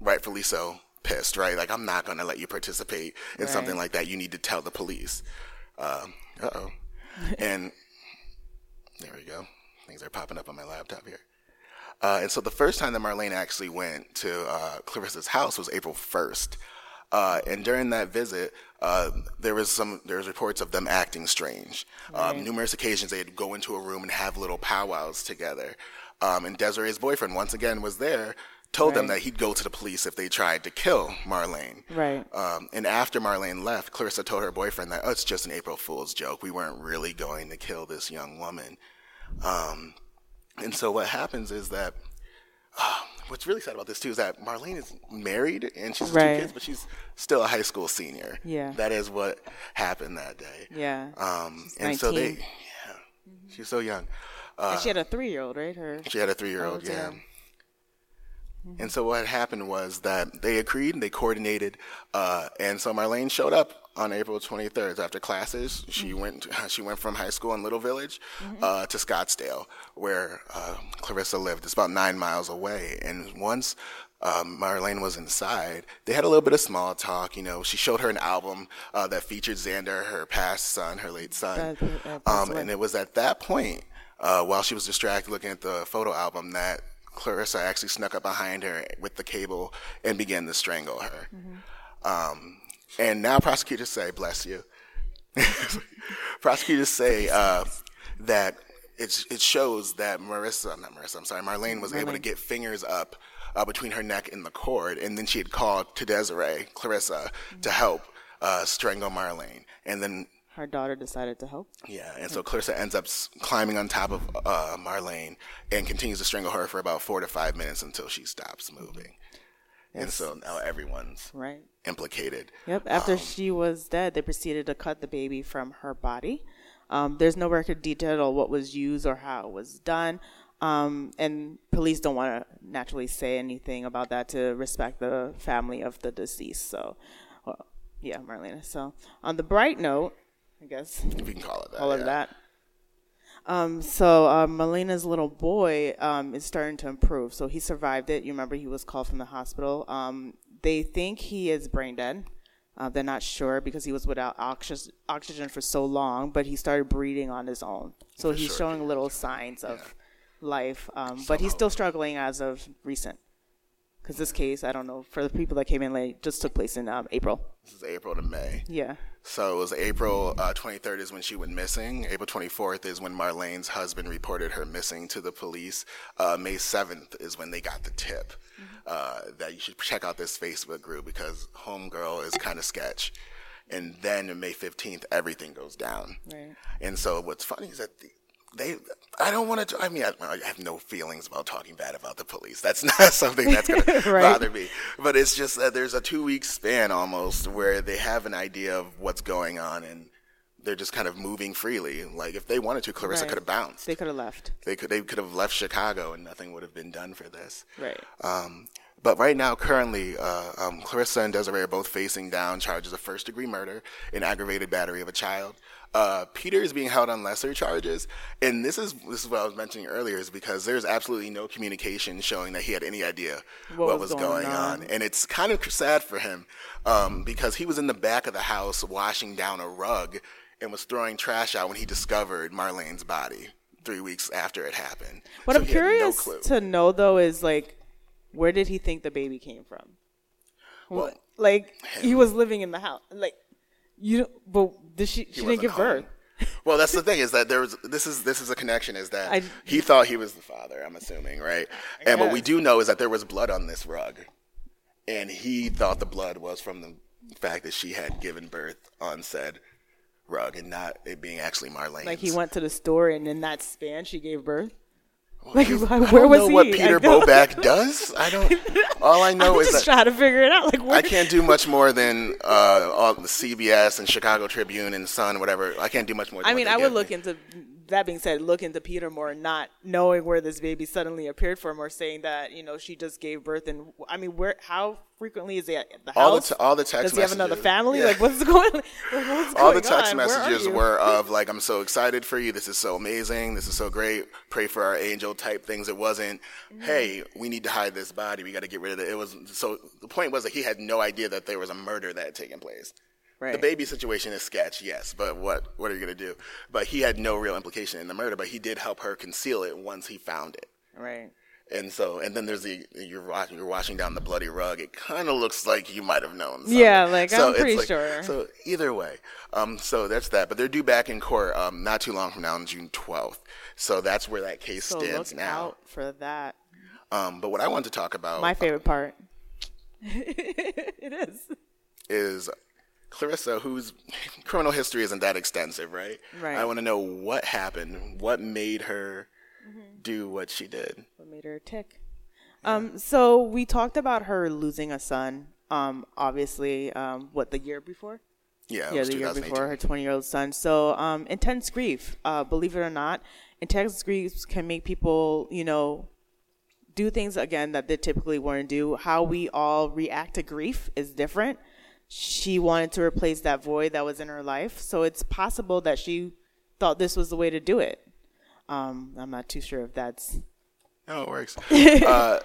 Speaker 1: rightfully so, pissed, right? Like, I'm not going to let you participate in something like that. You need to tell the police. Um, uh oh. and there we go. Things are popping up on my laptop here. Uh, and so the first time that Marlene actually went to uh, Clarissa's house was April 1st. Uh, and during that visit, uh, there was some there was reports of them acting strange. Um, numerous occasions they'd go into a room and have little powwows together. Um, and Desiree's boyfriend once again was there, told them that he'd go to the police if they tried to kill Marlene.
Speaker 2: Right.
Speaker 1: Um, and after Marlene left, Clarissa told her boyfriend that, oh, it's just an April Fool's joke. We weren't really going to kill this young woman. Um, and so what happens is that, uh, what's really sad about this too is that Marlene is married and she's
Speaker 2: Right.
Speaker 1: two kids, but she's still a high school senior.
Speaker 2: Yeah.
Speaker 1: That is what happened that day.
Speaker 2: Yeah.
Speaker 1: Um,
Speaker 2: She's
Speaker 1: and so they,
Speaker 2: 19.
Speaker 1: yeah, she's so young.
Speaker 2: and she had a three year old, right? Her.
Speaker 1: She had a three year
Speaker 2: Oh,
Speaker 1: old, yeah.
Speaker 2: damn.
Speaker 1: And so what happened was that they agreed, and they coordinated, uh, and so Marlene showed up on April 23rd after classes. She went she went from high school in Little Village uh, to Scottsdale, where uh, Clarissa lived. It's about nine miles away. And once um, Marlene was inside, they had a little bit of small talk. You know, she showed her an album uh, that featured Xander, her past son, her late son.
Speaker 2: That-
Speaker 1: Um, and it was at that point, uh, while she was distracted looking at the photo album, that Clarissa actually snuck up behind her with the cable and began to strangle her. Um, and now prosecutors say, bless you. prosecutors say uh, that it's, it shows that Marissa, not Marissa, I'm sorry, Marlene was able to get fingers up uh, between her neck and the cord, and then she had called to Desiree, Clarissa, to help uh, strangle Marlene. And then
Speaker 2: Her daughter decided to help.
Speaker 1: yeah, and so Clarissa ends up climbing on top of uh, Marlene and continues to strangle her for about four to five minutes until she stops moving. And so now everyone's
Speaker 2: Right.
Speaker 1: implicated.
Speaker 2: Yep. After she was dead, they proceeded to cut the baby from her body. Um, there's no record detail on what was used or how it was done. Um, and police don't want to naturally say anything about that to respect the family of the deceased. So, well, yeah, Marlena. So, on the bright note, I guess
Speaker 1: If you can call it that.
Speaker 2: all of
Speaker 1: yeah.
Speaker 2: that. Um, so uh, Melena's little boy um, is starting to improve. So he survived it. You remember he was called from the hospital. Um, they think he is brain dead. Uh, they're not sure because he was without oxy- oxygen for so long, but he started breathing on his own. So he's
Speaker 1: sure.
Speaker 2: showing little signs of life, um, but he's still struggling as of recent. Because this case, I don't know, for the people that came in late, just took place in um, April.
Speaker 1: This is April to May.
Speaker 2: Yeah.
Speaker 1: So it was April uh, 23rd is when she went missing. April 24th is when Marlene's husband reported her missing to the police. Uh, May 7th is when they got the tip uh, that you should check out this Facebook group because Homegirl is kind of sketch. and then on May 15th, everything goes down.
Speaker 2: Right.
Speaker 1: And so what's funny is that the, they, I don't want to, I mean, I, I have no feelings about talking bad about the police. That's not something that's going to bother me. But it's just that there's a two week span almost where they have an idea of what's going on and they're just kind of moving freely. Like if they wanted to, Clarissa
Speaker 2: Right.
Speaker 1: could have bounced.
Speaker 2: They could have left.
Speaker 1: They could, they could have left Chicago and nothing would have been done for this.
Speaker 2: Right.
Speaker 1: Um, but right now, currently, uh, um, Clarissa and Desiree are both facing down charges of first degree murder and aggravated battery of a child. Uh, Peter is being held on lesser charges, and this is this is what I was mentioning earlier, is because there's absolutely no communication showing that he had any idea what,
Speaker 2: What
Speaker 1: was,
Speaker 2: was
Speaker 1: going,
Speaker 2: going
Speaker 1: on.
Speaker 2: on.
Speaker 1: and it's kind of sad for him um, because he was in the back of the house washing down a rug and was throwing trash out when he discovered Marlene's body three weeks after it happened.
Speaker 2: What
Speaker 1: So
Speaker 2: I'm
Speaker 1: had no
Speaker 2: curious to know though is like, where did he think the baby came from?
Speaker 1: Well,
Speaker 2: like he was living in the house. Like you, don't, but did she? She didn't give
Speaker 1: home.
Speaker 2: birth.
Speaker 1: Well, that's the thing is that there was this is this is a connection is that
Speaker 2: I-
Speaker 1: he thought he was the father. I'm assuming, right? And what we do know is that there was blood on this rug, and he thought the blood was from the fact that she had given birth on said rug, and not it being actually Marlene.
Speaker 2: Like he went to the store and in that span she gave birth. Like
Speaker 1: I don't
Speaker 2: was
Speaker 1: know
Speaker 2: he?
Speaker 1: what Peter Bobak does. I don't. All I know
Speaker 2: I'm
Speaker 1: is
Speaker 2: just
Speaker 1: that
Speaker 2: trying to figure it out. Like where?
Speaker 1: I can't do much more than uh, all the CBS and Chicago Tribune and Sun, whatever. I can't do much more. Than
Speaker 2: I mean, I would
Speaker 1: me.
Speaker 2: look into. That being said, look into Peter more, not knowing where this baby suddenly appeared from, or saying that you know she just gave birth. And I mean, where? How frequently is he at the house?
Speaker 1: All the t- all the text
Speaker 2: Does he have another
Speaker 1: messages.
Speaker 2: family?
Speaker 1: Yeah.
Speaker 2: Like what's going? Like, what's
Speaker 1: all the text
Speaker 2: on?
Speaker 1: Messages were of like i'm so excited for you this is so amazing this is so great pray for our angel type things it wasn't
Speaker 2: Mm-hmm.
Speaker 1: hey we need to hide this body we got to get rid of it it was so the point was that he had no idea that there was a murder that had taken place
Speaker 2: Right.
Speaker 1: the baby situation is sketch yes but what what are you going to do but he had no real implication in the murder but he did help her conceal it once he found it
Speaker 2: Right.
Speaker 1: and so, and then there's the you're washing you're washing down the bloody rug. It kind of looks like you might have known. Something.
Speaker 2: Yeah, like,
Speaker 1: So
Speaker 2: I'm pretty sure.
Speaker 1: So either way, um, so that's that. But they're due back in court um, not too long from now on June 12th. So that's where that case
Speaker 2: So
Speaker 1: stands
Speaker 2: look
Speaker 1: now.
Speaker 2: out for that.
Speaker 1: Um, but what I want to talk about
Speaker 2: My favorite part. it is.
Speaker 1: is Clarissa, whose criminal history isn't that extensive, right?
Speaker 2: Right.
Speaker 1: I want to know what happened, what made her
Speaker 2: Mm-hmm.
Speaker 1: do what she did.
Speaker 2: What made her tick? Um, so we talked about her losing a son. Um, obviously, um, what the year before?
Speaker 1: Yeah,
Speaker 2: yeah, the year before her 20 year old son. So, um, intense grief, uh, believe it or not, intense grief can make people, you know, do things again that they typically wouldn't do. How we all react to grief is different. She wanted to replace that void that was in her life. So it's possible that she thought this was the way to do it. Um, I'm not too sure if that's
Speaker 1: No, it works. uh,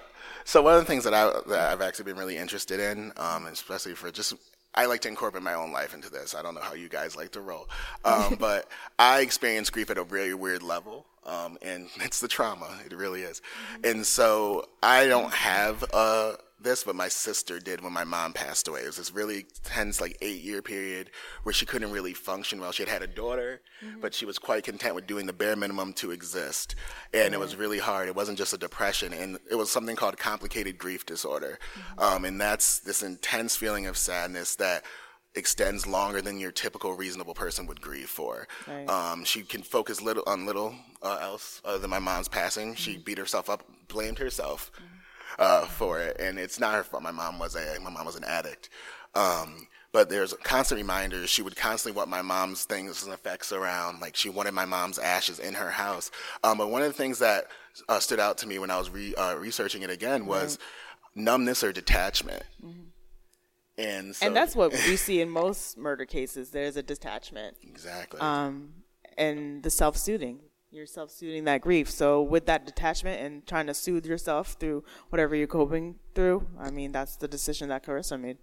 Speaker 1: so one of the things that, I, that I've actually been really interested in, um, especially for just, I like to incorporate my own life into this. I don't know how you guys like to roll, um, but I experience grief at a really weird level, um, and it's the trauma. It really is. And so I don't have uh, this, but my sister did when my mom passed away. It was this really tense, like eight year period where she couldn't really function well. She had had a daughter, but she was quite content with doing the bare minimum to exist. And it was really hard. It wasn't just a depression, and it was something called complicated grief disorder. Um, and that's this intense feeling of sadness that extends longer than your typical reasonable person would grieve for.
Speaker 2: Right.
Speaker 1: Um, she can focus little on little uh, else other than my mom's passing. She beat herself up, blamed herself uh, for it, and it's not her fault. My mom was a my mom was an addict. Um, but there's constant reminders. She would constantly want my mom's things and effects around. Like she wanted my mom's ashes in her house. Um, but one of the things that uh, stood out to me when I was re- uh, researching it again was numbness or detachment. And so,
Speaker 2: and that's what we see in most murder cases. There's a detachment.
Speaker 1: exactly.
Speaker 2: um, and the self soothing. You're self soothing that grief. So with that detachment and trying to soothe yourself through whatever you're coping through, I mean that's the decision that Carissa made.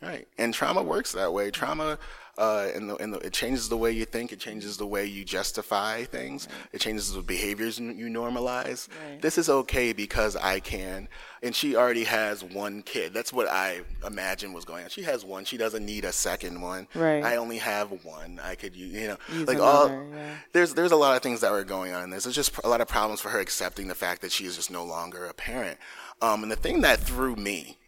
Speaker 1: Right, and trauma works that way. Trauma, uh, in the, in the, it changes the way you think. It changes the way you justify things. It changes the behaviors you normalize.
Speaker 2: Right.
Speaker 1: This is okay because I can. And she already has one kid. That's what I imagine was going on. She has one. She doesn't need a second one.
Speaker 2: Right.
Speaker 1: I only have one. I could, you know,
Speaker 2: Use
Speaker 1: like all.
Speaker 2: yeah.
Speaker 1: There's there's a lot of things that were going on in this. There's just a lot of problems for her accepting the fact that she is just no longer a parent. Um, and the thing that threw me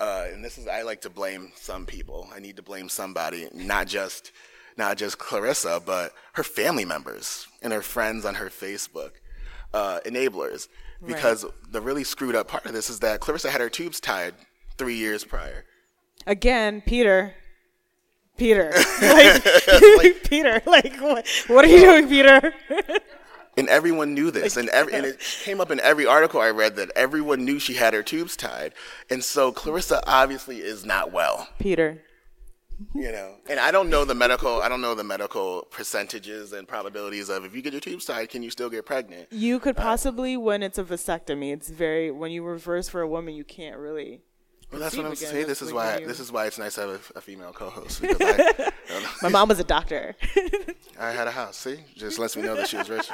Speaker 1: uh, and this is I like to blame some people. I need to blame somebody, not just not just Clarissa, but her family members and her friends on her Facebook, uh, enablers. Because the really screwed up part of this is that Clarissa had her tubes tied three years prior.
Speaker 2: Again, Peter. Peter. like, Peter. Like, what, what are you doing, Peter?
Speaker 1: And everyone knew this, and every, and it came up in every article I read that everyone knew she had her tubes tied, and so Clarisa obviously is not well.
Speaker 2: Peter.
Speaker 1: you know and i don't know the medical i don't know the medical percentages and probabilities of if you get your tubes tied can you still get pregnant
Speaker 2: You could uh, possibly, when it's a vasectomy, it's very, when you reverse for a woman, you can't really.
Speaker 1: well that's what i'm saying this is why
Speaker 2: you-
Speaker 1: this is why it's nice to have a, a female co-host because I, um,
Speaker 2: My mom was a doctor.
Speaker 1: I had a house see just lets me know that she was rich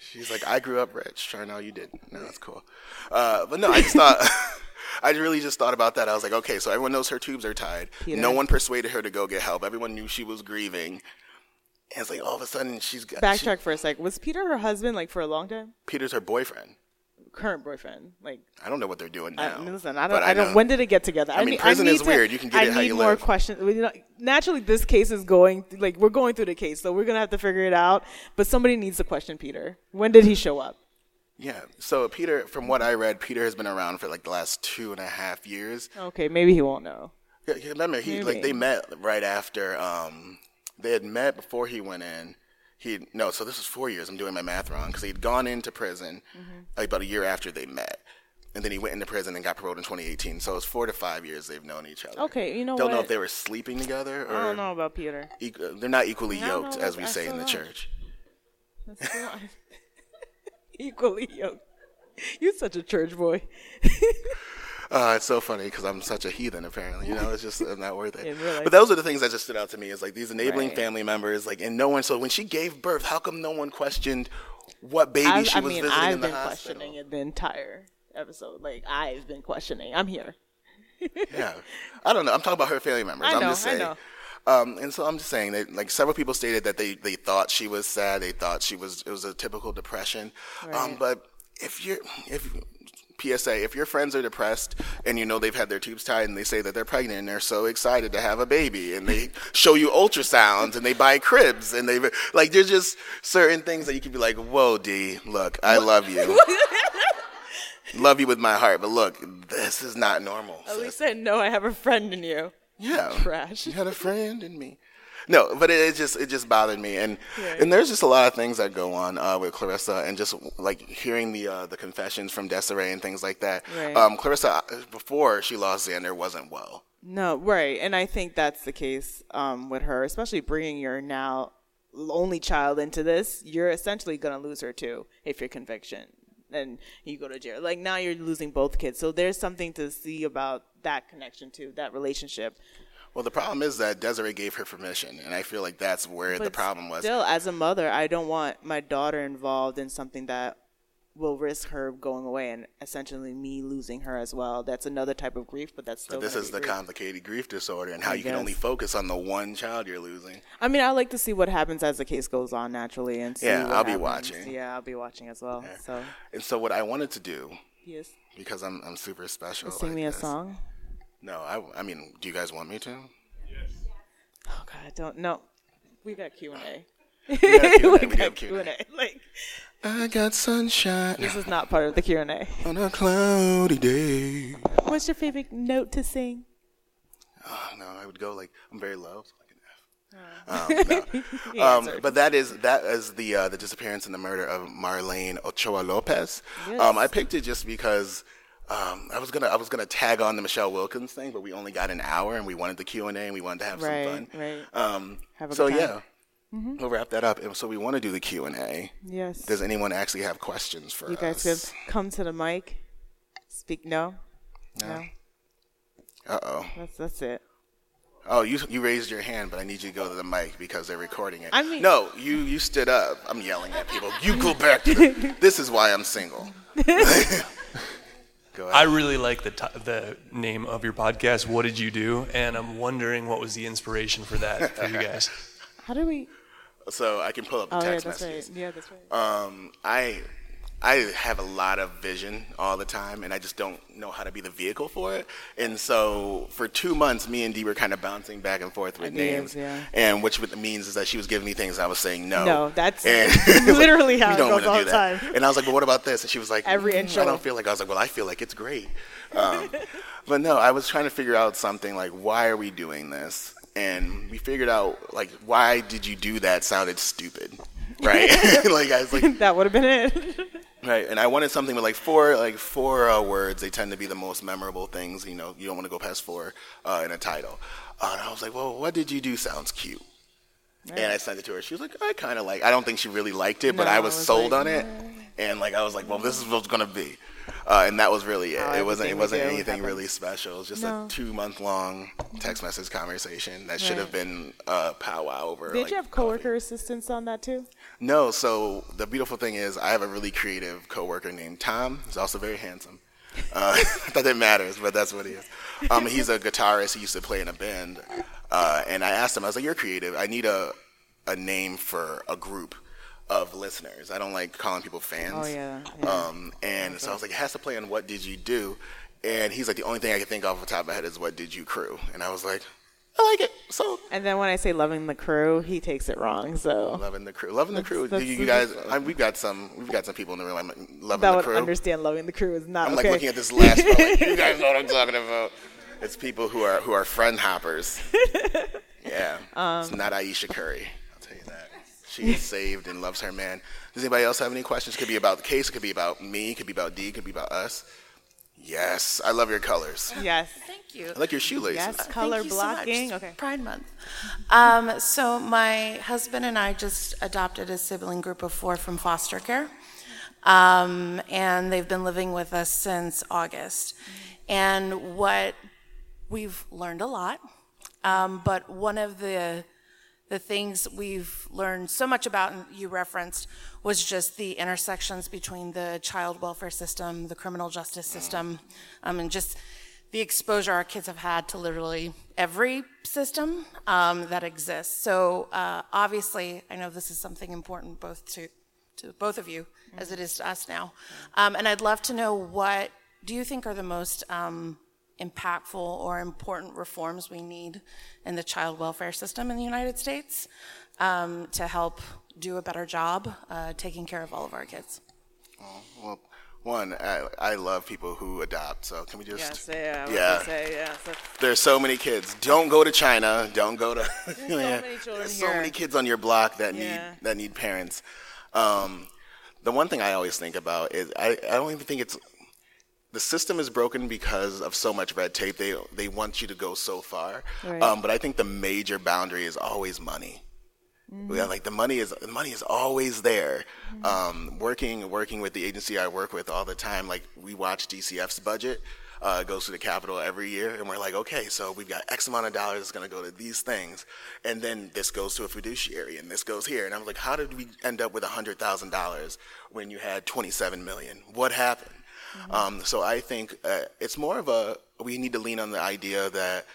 Speaker 1: she's like i grew up rich trying out you didn't no that's cool uh, but no i just thought I really just thought about that. I was like, okay, so everyone knows her tubes are tied. No one persuaded her to go get help. Everyone knew she was grieving. And it's like all of a sudden she's got she-
Speaker 2: Backtrack for a sec. Was Peter her husband, like, for a long time?
Speaker 1: Peter's her boyfriend.
Speaker 2: Current boyfriend. Like,
Speaker 1: I don't know what they're doing
Speaker 2: I,
Speaker 1: now.
Speaker 2: listen, I don't, I don't,
Speaker 1: know-
Speaker 2: when did it get together?
Speaker 1: I mean,
Speaker 2: need-
Speaker 1: prison
Speaker 2: need
Speaker 1: is
Speaker 2: to-
Speaker 1: weird. You can get
Speaker 2: I
Speaker 1: it how
Speaker 2: need
Speaker 1: you
Speaker 2: more
Speaker 1: live.
Speaker 2: questions. You know, naturally, this case is going, like, we're going through the case, so we're going to have to figure it out. But somebody needs to question Peter. When did he show up?
Speaker 1: Yeah. So Peter, from what I read, Peter has been around for like the last two and a half years.
Speaker 2: Okay, maybe he won't know.
Speaker 1: Yeah, Remember, he
Speaker 2: Maybe.
Speaker 1: like they met right after. Um, they had met before he went in. He no, so this was four years. I'm doing my math wrong because he'd gone into prison
Speaker 2: Mm-hmm.
Speaker 1: about a year after they met, and then he went into prison and got paroled in 2018. So it's four to five years they've known each other.
Speaker 2: Okay, you know
Speaker 1: Don't know if they were sleeping together or
Speaker 2: I don't know about Peter.
Speaker 1: equ- they're not equally yoked, as we say in the church.
Speaker 2: Equally yoked. You're such a church boy.
Speaker 1: Uh, it's so funny because I'm such a heathen. Apparently, you know, it's just I'm not worth it.
Speaker 2: In real.
Speaker 1: But those are the things that just stood out to me. Is like these enabling
Speaker 2: Right.
Speaker 1: family members, like, and no one. So when she gave birth, how come no one questioned what baby
Speaker 2: I,
Speaker 1: she
Speaker 2: I
Speaker 1: was
Speaker 2: mean,
Speaker 1: visiting
Speaker 2: I've
Speaker 1: in the
Speaker 2: been
Speaker 1: hospital?
Speaker 2: questioning it the entire episode. Like, I've been questioning. I'm here.
Speaker 1: Yeah, I don't know. I'm talking about her family members.
Speaker 2: I know,
Speaker 1: just
Speaker 2: I
Speaker 1: saying.
Speaker 2: know.
Speaker 1: Um, and so I'm just saying that like several people stated that they, they thought she was sad. They thought she was it was a typical depression. Um, but if you're if PSA, if your friends are depressed and you know they've had their tubes tied and they say that they're pregnant and they're so excited to have a baby and they show you ultrasounds and they buy cribs and they like there's just certain things that you can be like, whoa, D, look, I love you. love you with my heart, but look, this is not normal.
Speaker 2: At least I know I have a friend in you.
Speaker 1: Yeah.
Speaker 2: Trash.
Speaker 1: You had a friend in me. No, but it, it just it just bothered me, and
Speaker 2: Right.
Speaker 1: and there's just a lot of things that go on uh, with Clarisa, and just like hearing the uh, the confessions from Desiree and things like that.
Speaker 2: Right.
Speaker 1: Um, Clarisa, uh, before she lost Xander, wasn't well.
Speaker 2: No, right. And I think that's the case um, with her, especially bringing your now only child into this. You're essentially going to lose her too if you're conviction and you go to jail. Like now you're losing both kids. So there's something to see about that connection too, that relationship.
Speaker 1: Well, the problem is that Desiree gave her permission, and I feel like that's where the problem was.
Speaker 2: Still, as a mother, I don't want my daughter involved in something that will risk her going away and essentially me losing her as well. That's another type of grief, but that's still
Speaker 1: But this is the
Speaker 2: grief.
Speaker 1: complicated grief disorder, and how
Speaker 2: I
Speaker 1: you can only focus on the one child you're losing.
Speaker 2: I mean, I like to see what happens as the case goes on naturally, and see
Speaker 1: Yeah, I'll be watching.
Speaker 2: Yeah, I'll be watching as well. So,
Speaker 1: And so, what I wanted to do,
Speaker 2: yes,
Speaker 1: because I'm I'm super special.
Speaker 2: sing
Speaker 1: like
Speaker 2: me a
Speaker 1: this-
Speaker 2: song.
Speaker 1: No, I I mean, do you guys want me to? Yes.
Speaker 2: Oh God, I don't know. We got Q and A.
Speaker 1: We got Q&A,
Speaker 2: We
Speaker 1: we do
Speaker 2: got Q and
Speaker 1: Q&A.
Speaker 2: Like
Speaker 1: I got sunshine
Speaker 2: this is not part of the Q and A.
Speaker 1: on a cloudy day.
Speaker 2: What's your favorite note to sing?
Speaker 1: Oh, no, I would go like I'm very low. So like an
Speaker 2: Oh.
Speaker 1: F. Um, no. Um, but that is that is the uh, the disappearance and the murder of Marlene Ochoa Lopez.
Speaker 2: Yes.
Speaker 1: Um, I picked it just because um, I was gonna I was gonna tag on the Michelle Wilkins thing, but we only got an hour and we wanted the Q and A and we wanted to have
Speaker 2: Right,
Speaker 1: some fun.
Speaker 2: right.
Speaker 1: Um,
Speaker 2: Have a
Speaker 1: so yeah, we'll wrap that up. And so we want to do the Q and A.
Speaker 2: Yes.
Speaker 1: Does anyone actually have questions for
Speaker 2: you guys could come to the mic. Speak. No. No.
Speaker 1: Uh oh.
Speaker 2: That's that's it.
Speaker 1: Oh, you you raised your hand, but I need you to go to the mic because they're recording it.
Speaker 2: I mean-
Speaker 1: no, you you stood up. I'm yelling at people. You go back to. The, this is why I'm single. go ahead.
Speaker 3: I really like the t- the name of your podcast. What did you do? And I'm wondering what was the inspiration for that for you guys.
Speaker 2: How do we?
Speaker 1: so I can pull up the
Speaker 2: Oh yeah,
Speaker 1: text
Speaker 2: that's
Speaker 1: messages.
Speaker 2: right. Yeah, that's right.
Speaker 1: Um, I I have a lot of vision all the time, and I just don't know how to be the vehicle for it. And so, for two months, me and Dee were kind of bouncing back and forth with
Speaker 2: Ideas,
Speaker 1: names.
Speaker 2: yeah.
Speaker 1: And which means is that she was giving me things, I was saying no.
Speaker 2: No, that's
Speaker 1: And it's like,
Speaker 2: literally how
Speaker 1: "We
Speaker 2: it
Speaker 1: don't
Speaker 2: goes all the
Speaker 1: that."
Speaker 2: time.
Speaker 1: And I was like, "But what about this?" And she was like,
Speaker 2: Every
Speaker 1: "Mm,
Speaker 2: intro.
Speaker 1: I don't feel like." I was like, "Well, I feel like it's great." Um, but no, I was trying to figure out something like, why are we doing this? And we figured out like, why did you do that? Sounded stupid, right? like I was like,
Speaker 2: that would have been it.
Speaker 1: Right, and I wanted something with like four, like four uh, words. They tend to be the most memorable things. You know, you don't want to go past four uh, in a title. Uh, and I was like, well, what did you do? Sounds cute. And I sent it to her. She was like, I kind of like. I don't think she really liked it, but
Speaker 2: No,
Speaker 1: I
Speaker 2: I
Speaker 1: was
Speaker 2: was
Speaker 1: sold
Speaker 2: like,
Speaker 1: on it. And like I was like, well, this is what it's gonna be. Uh, and that was really it.
Speaker 2: How
Speaker 1: it wasn't. It wasn't anything really special. It was just
Speaker 2: No.
Speaker 1: a two month long text message conversation that should have
Speaker 2: Right.
Speaker 1: been a powwow over.
Speaker 2: Did
Speaker 1: like,
Speaker 2: you have
Speaker 1: coffee.
Speaker 2: coworker assistants on that too?
Speaker 1: No, so the beautiful thing is I have a really creative coworker named Tom. He's also very handsome. Uh, not that it matters, but that's what he is. Um, he's a guitarist. He used to play in a band. Uh, and I asked him, I was like, "You're creative. I need a a name for a group of listeners. I don't like calling people fans.
Speaker 2: Oh, yeah, yeah.
Speaker 1: Um, and so I was like, it has to play on What Did You Do? And he's like, the only thing I can think off the top of my head is What Did You Crew? And I was like, I like it. So
Speaker 2: And then when I say loving the crew, he takes it wrong. So
Speaker 1: Loving the crew, loving the crew.
Speaker 2: that's-
Speaker 1: you, you guys, I, we've got some, we've got some people in the room. I'm loving
Speaker 2: that
Speaker 1: the
Speaker 2: would
Speaker 1: crew.
Speaker 2: understand loving the crew is not
Speaker 1: I'm
Speaker 2: okay.
Speaker 1: like looking at this last row. Like, you guys know what I'm talking about. It's people who are who are friend hoppers. Yeah,
Speaker 2: Um,
Speaker 1: it's not Ayesha Curry. I'll tell you that. She is saved and loves her man. Does anybody else have any questions? It Could be about the case. It could be about me. It could be about D. It could be about us. Yes, I love your colors.
Speaker 2: yes.
Speaker 4: Thank you.
Speaker 1: I like your shoelaces.
Speaker 2: Yes.
Speaker 4: Thank
Speaker 2: Color
Speaker 4: you so much.
Speaker 2: blocking. Okay.
Speaker 4: Pride Month. Um, so my husband and I just adopted a sibling group of four from foster care, um, and they've been living with us since August. And what we've learned a lot, um, but one of the the things we've learned so much about, and you referenced, was just the intersections between the child welfare system, the criminal justice system, um, and just the exposure our kids have had to literally every system um, that exists. So uh, obviously, I know this is something important both to to both of you as it is to us now, um, and I'd love to know what do you think are the most um, impactful or important reforms we need in the child welfare system in the United States um, to help do a better job uh, taking care of all of our kids.
Speaker 1: Well, one, I, I love people who adopt. So can we just?
Speaker 2: Yes. Yeah. I was
Speaker 1: Yeah.
Speaker 2: say yeah. So
Speaker 1: There's so many kids. Don't go to China. Don't go to. There's
Speaker 2: so many children
Speaker 1: There's so
Speaker 2: here.
Speaker 1: many kids on your block that
Speaker 2: Yeah.
Speaker 1: need that need parents. Um, the one thing I always think about is I, I don't even think it's the system is broken because of so much red tape. They they want you to go so far.
Speaker 2: Right.
Speaker 1: Um, but I think the major boundary is always money. Yeah, like the money is the money is always there. Um, working working with the agency I work with all the time, like we watch DCF's budget. Uh, goes to the Capitol every year, and we're like, okay, so we've got X amount of dollars that's going to go to these things, and then this goes to a fiduciary, and this goes here, and I'm like, how did we end up with hundred thousand dollars when you had twenty-seven million? What happened? Um, so I think uh, it's more of a we need to lean on the idea that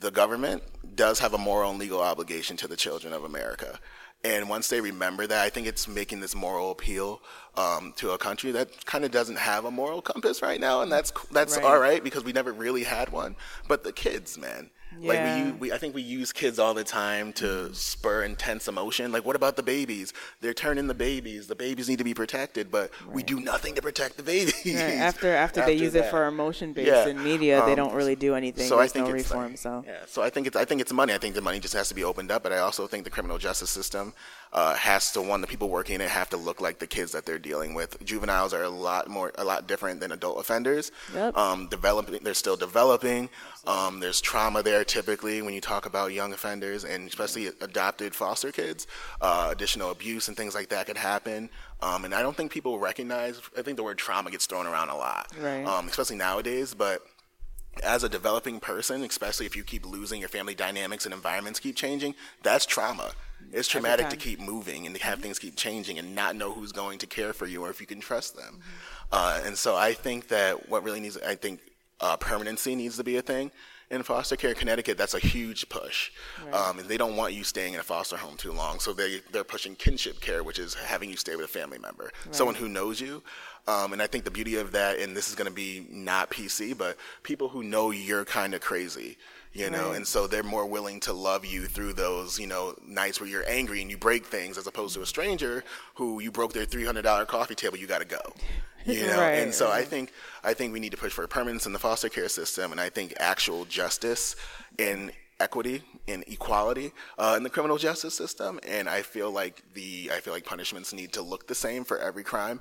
Speaker 1: the government does have a moral and legal obligation to the children of America. And once they remember that, I think it's making this moral appeal um, to a country that kind of doesn't have a moral compass right now, and that's that's
Speaker 2: Right.
Speaker 1: all right because we never really had one. But the kids, man, like we, we, I think we use kids all the time to spur intense emotion. Like, what about the babies? They're turning the babies. The babies need to be protected, but we do nothing to protect the babies.
Speaker 2: Right, after after they use it
Speaker 1: that.
Speaker 2: for emotion based
Speaker 1: Yeah,
Speaker 2: in media, they
Speaker 1: um,
Speaker 2: don't really do anything.
Speaker 1: So
Speaker 2: There's
Speaker 1: I think
Speaker 2: no reform.
Speaker 1: like-
Speaker 2: so
Speaker 1: yeah. So I think it's I think it's money. I think the money just has to be opened up. But I also think the criminal justice system uh, has to one the people working in it have to look like the kids that they're dealing with. Juveniles are a lot more a lot different than adult offenders.
Speaker 2: Yep.
Speaker 1: Um, developing they're still developing. Um, there's trauma there typically when you talk about young offenders and especially adopted foster kids. Uh, additional abuse and things like that could happen. Um, and I don't think people recognize. I think the word trauma gets thrown around a lot,
Speaker 2: Right.
Speaker 1: um, especially nowadays. But as a developing person, especially if you keep losing your family dynamics and environments keep changing, that's trauma. It's traumatic to keep moving and to have things keep changing and not know who's going to care for you or if you can trust them. Uh, and so I think that what really needs, I think uh, permanency needs to be a thing. In foster care in Connecticut, that's a huge push. Um, they don't want you staying in a foster home too long. So they, they're pushing kinship care, which is having you stay with a family member, someone who knows you. Um, and I think the beauty of that, and this is going to be not PC, but people who know you're kind of crazy, you know, and so they're more willing to love you through those, you know, nights where you're angry and you break things as opposed to a stranger who you broke their $300 coffee table, you got to go. You know,
Speaker 2: Right,
Speaker 1: and so I think I think we need to push for permanence in the foster care system, and I think actual justice and equity and equality uh, in the criminal justice system. And I feel like the I feel like punishments need to look the same for every crime,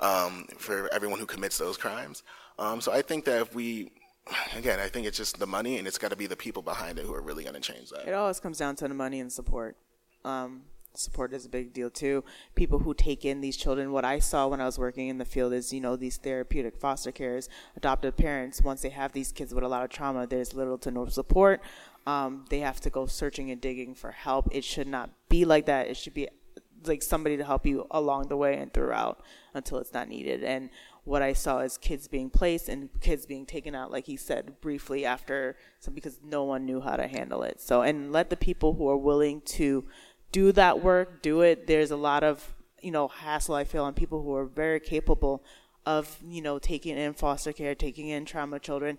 Speaker 1: um, for everyone who commits those crimes. Um, so I think that if we, again, I think it's just the money, and it's got to be the people behind it who are really going to change that.
Speaker 2: It always comes down to the money and support. Um, support is a big deal too. People who take in these children. What I saw when I was working in the field is, you know, these therapeutic foster cares, adoptive parents. Once they have these kids with a lot of trauma, there's little to no support. Um, they have to go searching and digging for help. It should not be like that. It should be like somebody to help you along the way and throughout until it's not needed. And what I saw is kids being placed and kids being taken out, like he said briefly after, because no one knew how to handle it. So, and let the people who are willing to do that work do it. There's a lot of you know hassle I feel on people who are very capable of you know taking in foster care, taking in trauma children.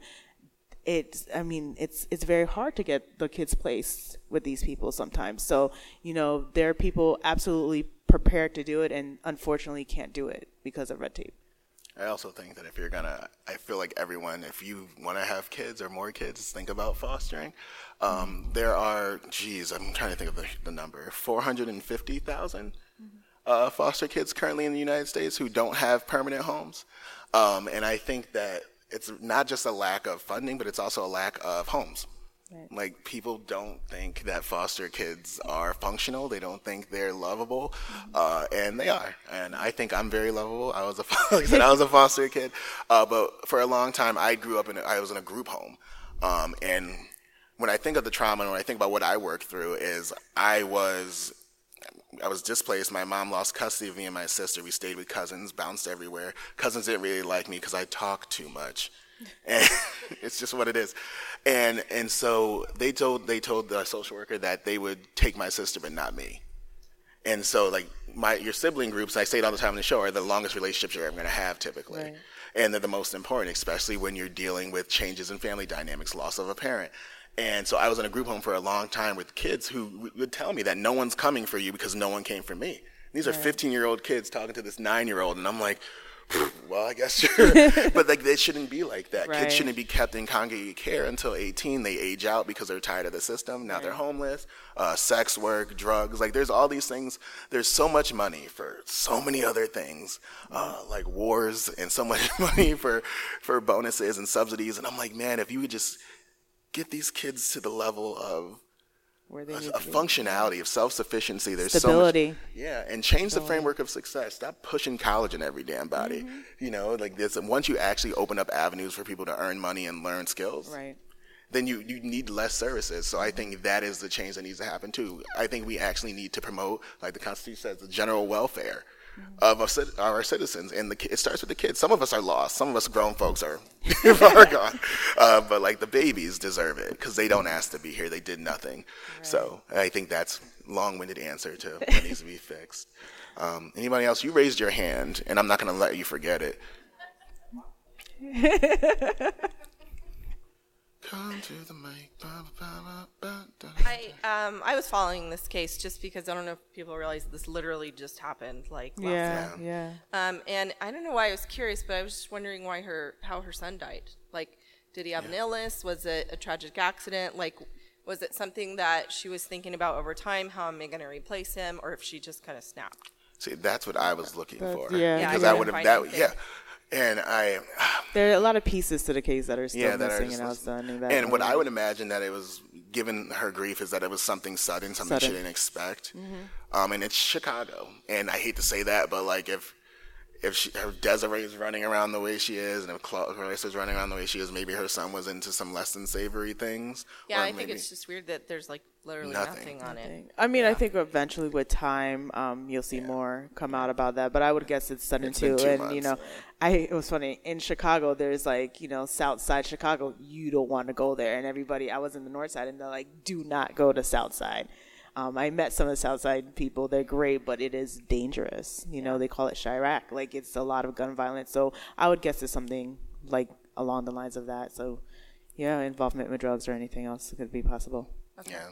Speaker 2: It's I mean it's it's very hard to get the kids placed with these people sometimes. So you know there are people absolutely prepared to do it and unfortunately can't do it because of red tape.
Speaker 1: I also think that if you're gonna, I feel like everyone, if you want to have kids or more kids, think about fostering. Um, there are, geez, I'm trying to think of the, the number, 450,000 uh, foster kids currently in the United States who don't have permanent homes. Um, and I think that it's not just a lack of funding, but it's also a lack of homes. Like people don't think that foster kids are functional. They don't think they're lovable, uh, and they are. And I think I'm very lovable. I was a like I said, I was a foster kid, uh, but for a long time I grew up in a, I was in a group home, um, and when I think of the trauma and when I think about what I worked through is I was I was displaced. My mom lost custody of me and my sister. We stayed with cousins, bounced everywhere. Cousins didn't really like me because I talked too much. And it's just what it is. And and so they told they told the social worker that they would take my sister but not me. And so like my your sibling groups, I say it all the time in the show, are the longest relationships you're ever gonna have typically.
Speaker 2: Right.
Speaker 1: And they're the most important, especially when you're dealing with changes in family dynamics, loss of a parent. And so I was in a group home for a long time with kids who would tell me that no one's coming for you because no one came for me. These are 15 year old kids talking to this nine year old, and I'm like, well, I guess sure. but like, they shouldn't be like that.
Speaker 2: Right.
Speaker 1: Kids shouldn't be kept in congregated care until 18. They age out because they're tired of the system. Now they're homeless, uh, sex work, drugs. Like, there's all these things. There's so much money for so many other things, uh, like wars, and so much money for for bonuses and subsidies. And I'm like, man, if you would just get these kids to the level of
Speaker 2: Where they
Speaker 1: a,
Speaker 2: need
Speaker 1: a functionality of self-sufficiency. There's
Speaker 2: Stability.
Speaker 1: so much, yeah, and change the framework of success. Stop pushing college in every damn body.
Speaker 2: Mm-hmm.
Speaker 1: You know, like this. Once you actually open up avenues for people to earn money and learn skills,
Speaker 2: Right.
Speaker 1: then you, you need less services. So I think that is the change that needs to happen too. I think we actually need to promote, like the Constitution says, the general welfare of our, our citizens. And the, it starts with the kids. Some of us are lost. Some of us grown folks are far gone. Uh, but like the babies deserve it because they don't ask to be here. They did nothing. So I think that's long-winded answer to what needs to be fixed. Um, anybody else? You raised your hand, and I'm not going to let you forget it.
Speaker 5: I um I was following this case just because I don't know if people realize this literally just happened like last
Speaker 2: Yeah,
Speaker 5: month.
Speaker 2: yeah.
Speaker 5: Um and I don't know why I was curious, but I was just wondering why her how her son died. Like, did he have an illness? Was it a tragic accident? Like, was it something that she was thinking about over time? How am I going to replace him? Or if she just kind of snapped?
Speaker 1: See, that's what I was looking
Speaker 2: That's-
Speaker 1: for.
Speaker 2: yeah,
Speaker 5: Yeah, I
Speaker 1: because I would have that.
Speaker 5: anything.
Speaker 1: Yeah, and I.
Speaker 2: There are a lot of pieces to the case that are still
Speaker 1: yeah, that are
Speaker 2: missing
Speaker 1: just
Speaker 2: and
Speaker 1: listed.
Speaker 2: outstanding. That
Speaker 1: And what I would imagine that it was, given her grief, is that it was something sudden, something she didn't expect. Um, and it's Chicago, and I hate to say that, but like if if she, if Desiree is running around the way she is, and if Clarisa's running around the way she is, maybe her son was into some less than savory things.
Speaker 5: Yeah,
Speaker 1: or
Speaker 5: I think it's just weird that there's like literally
Speaker 1: Nothing.
Speaker 5: nothing, on it.
Speaker 2: I mean, I think eventually with time, um, you'll see more come out about that. But I would guess it's sudden
Speaker 1: It's been
Speaker 2: too.
Speaker 1: two
Speaker 2: and you know, I it was funny in Chicago. There's like you know South Side Chicago. You don't want to go there, and everybody. I was in the North Side, and they're like, do not go to South Side. Um, I met some of the South Side people. They're great, but it is dangerous. You know, they call it Chiraq. Like it's a lot of gun violence. So I would guess it's something like along the lines of that. So yeah, involvement with drugs or anything else could be possible.
Speaker 1: Yeah.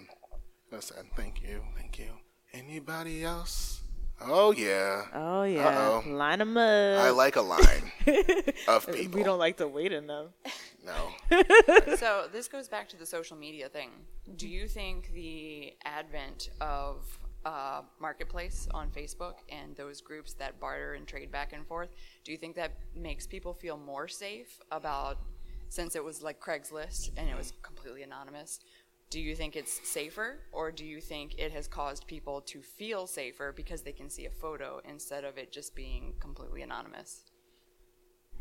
Speaker 1: That's sad. Thank you. Thank you. Anybody else? Oh yeah.
Speaker 2: Oh yeah,
Speaker 1: Uh-oh.
Speaker 2: line them up.
Speaker 1: I like a line of people.
Speaker 2: We don't like to wait in them.
Speaker 1: No.
Speaker 6: So this goes back to the social media thing. Do you think the advent of uh, marketplace on Facebook and those groups that barter and trade back and forth, do you think that makes people feel more safe about since it was like Craigslist and it was completely anonymous? Do you think it's safer, or do you think it has caused people to feel safer because they can see a photo instead of it just being completely anonymous?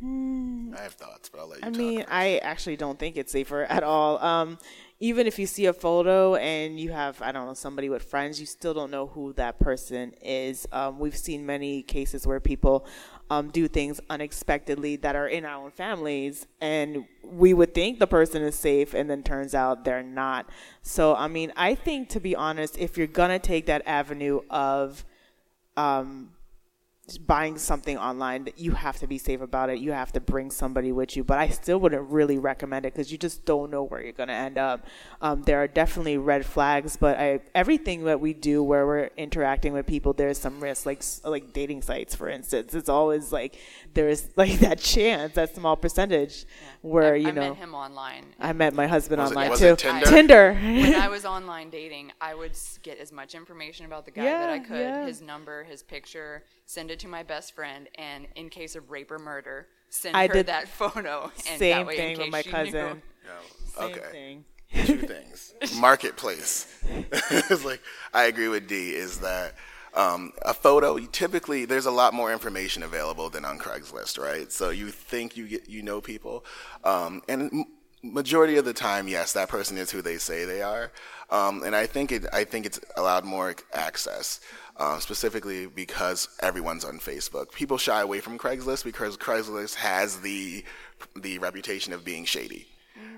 Speaker 1: I have thoughts, but I'll let you
Speaker 2: I
Speaker 1: talk
Speaker 2: mean. I actually don't think it's safer at all. Um, even if you see a photo and you have, I don't know, somebody with friends, you still don't know who that person is. Um, we've seen many cases where people um, do things unexpectedly that are in our own families, and we would think the person is safe, and then turns out they're not. So, I mean, I think to be honest, if you're gonna take that avenue of buying something online you have to be safe about it. You have to bring somebody with you. But i still wouldn't really recommend it because you just don't know where you're going to end up. Um, there are definitely red flags but I, everything that we do where we're interacting with people there's some risk like like dating sites for instance. It's always like there's like that chance that small percentage where
Speaker 6: I,
Speaker 2: you
Speaker 6: I
Speaker 2: know I
Speaker 6: met him online.
Speaker 2: i met my husband
Speaker 1: Was it-
Speaker 2: online
Speaker 1: was
Speaker 2: too.
Speaker 1: it Tinder?
Speaker 2: tinder.
Speaker 6: When I was online dating, I would get as much information about the guy that I could,
Speaker 2: yeah.
Speaker 6: his number, his picture, send it to my best friend, and in case of rape or murder, send
Speaker 2: I
Speaker 6: her
Speaker 2: did
Speaker 6: that photo. And
Speaker 2: same
Speaker 6: that way,
Speaker 2: thing
Speaker 6: in
Speaker 2: with my
Speaker 6: she
Speaker 2: cousin
Speaker 6: Knew.
Speaker 1: No.
Speaker 2: same
Speaker 1: Okay.
Speaker 2: thing
Speaker 1: two things. Marketplace. it's like I agree with D. Is that um, a photo? Typically, there's a lot more information available than on Craigslist, right? So you think you get you know people, um, and m- majority of the time, yes, that person is who they say they are. Um, and I think it. I think it's allowed more access. Um, specifically because everyone's on Facebook. People shy away from Craigslist because Craigslist has the the reputation of being shady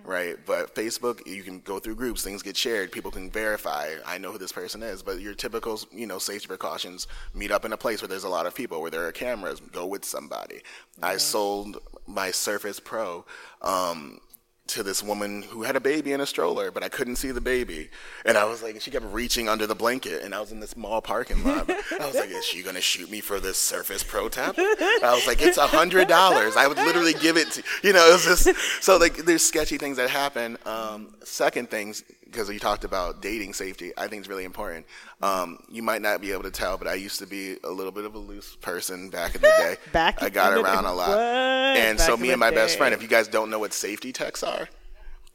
Speaker 1: right? But Facebook, you can go through groups, things get shared, people can verify. I know who this person is. But your typical, you know, safety precautions: meet up in a place where there's a lot of people, where there are cameras. Go with somebody. I sold my Surface Pro. Um, to this woman who had a baby in a stroller, but I couldn't see the baby. And I was like, she kept reaching under the blanket, and I was in this mall parking lot. I was like, is she gonna shoot me for this Surface Pro tab? I was like, it's a hundred dollars. I would literally give it to you know. It was just so like there's sketchy things that happen. Um, second things because you talked about dating safety, I think is really important. Um, you might not be able to tell, but I used to be a little bit of a loose person back in the day.
Speaker 2: Back
Speaker 1: I got around
Speaker 2: day.
Speaker 1: a lot, and
Speaker 2: Back
Speaker 1: so me and my best friend, if you guys don't know what safety texts are,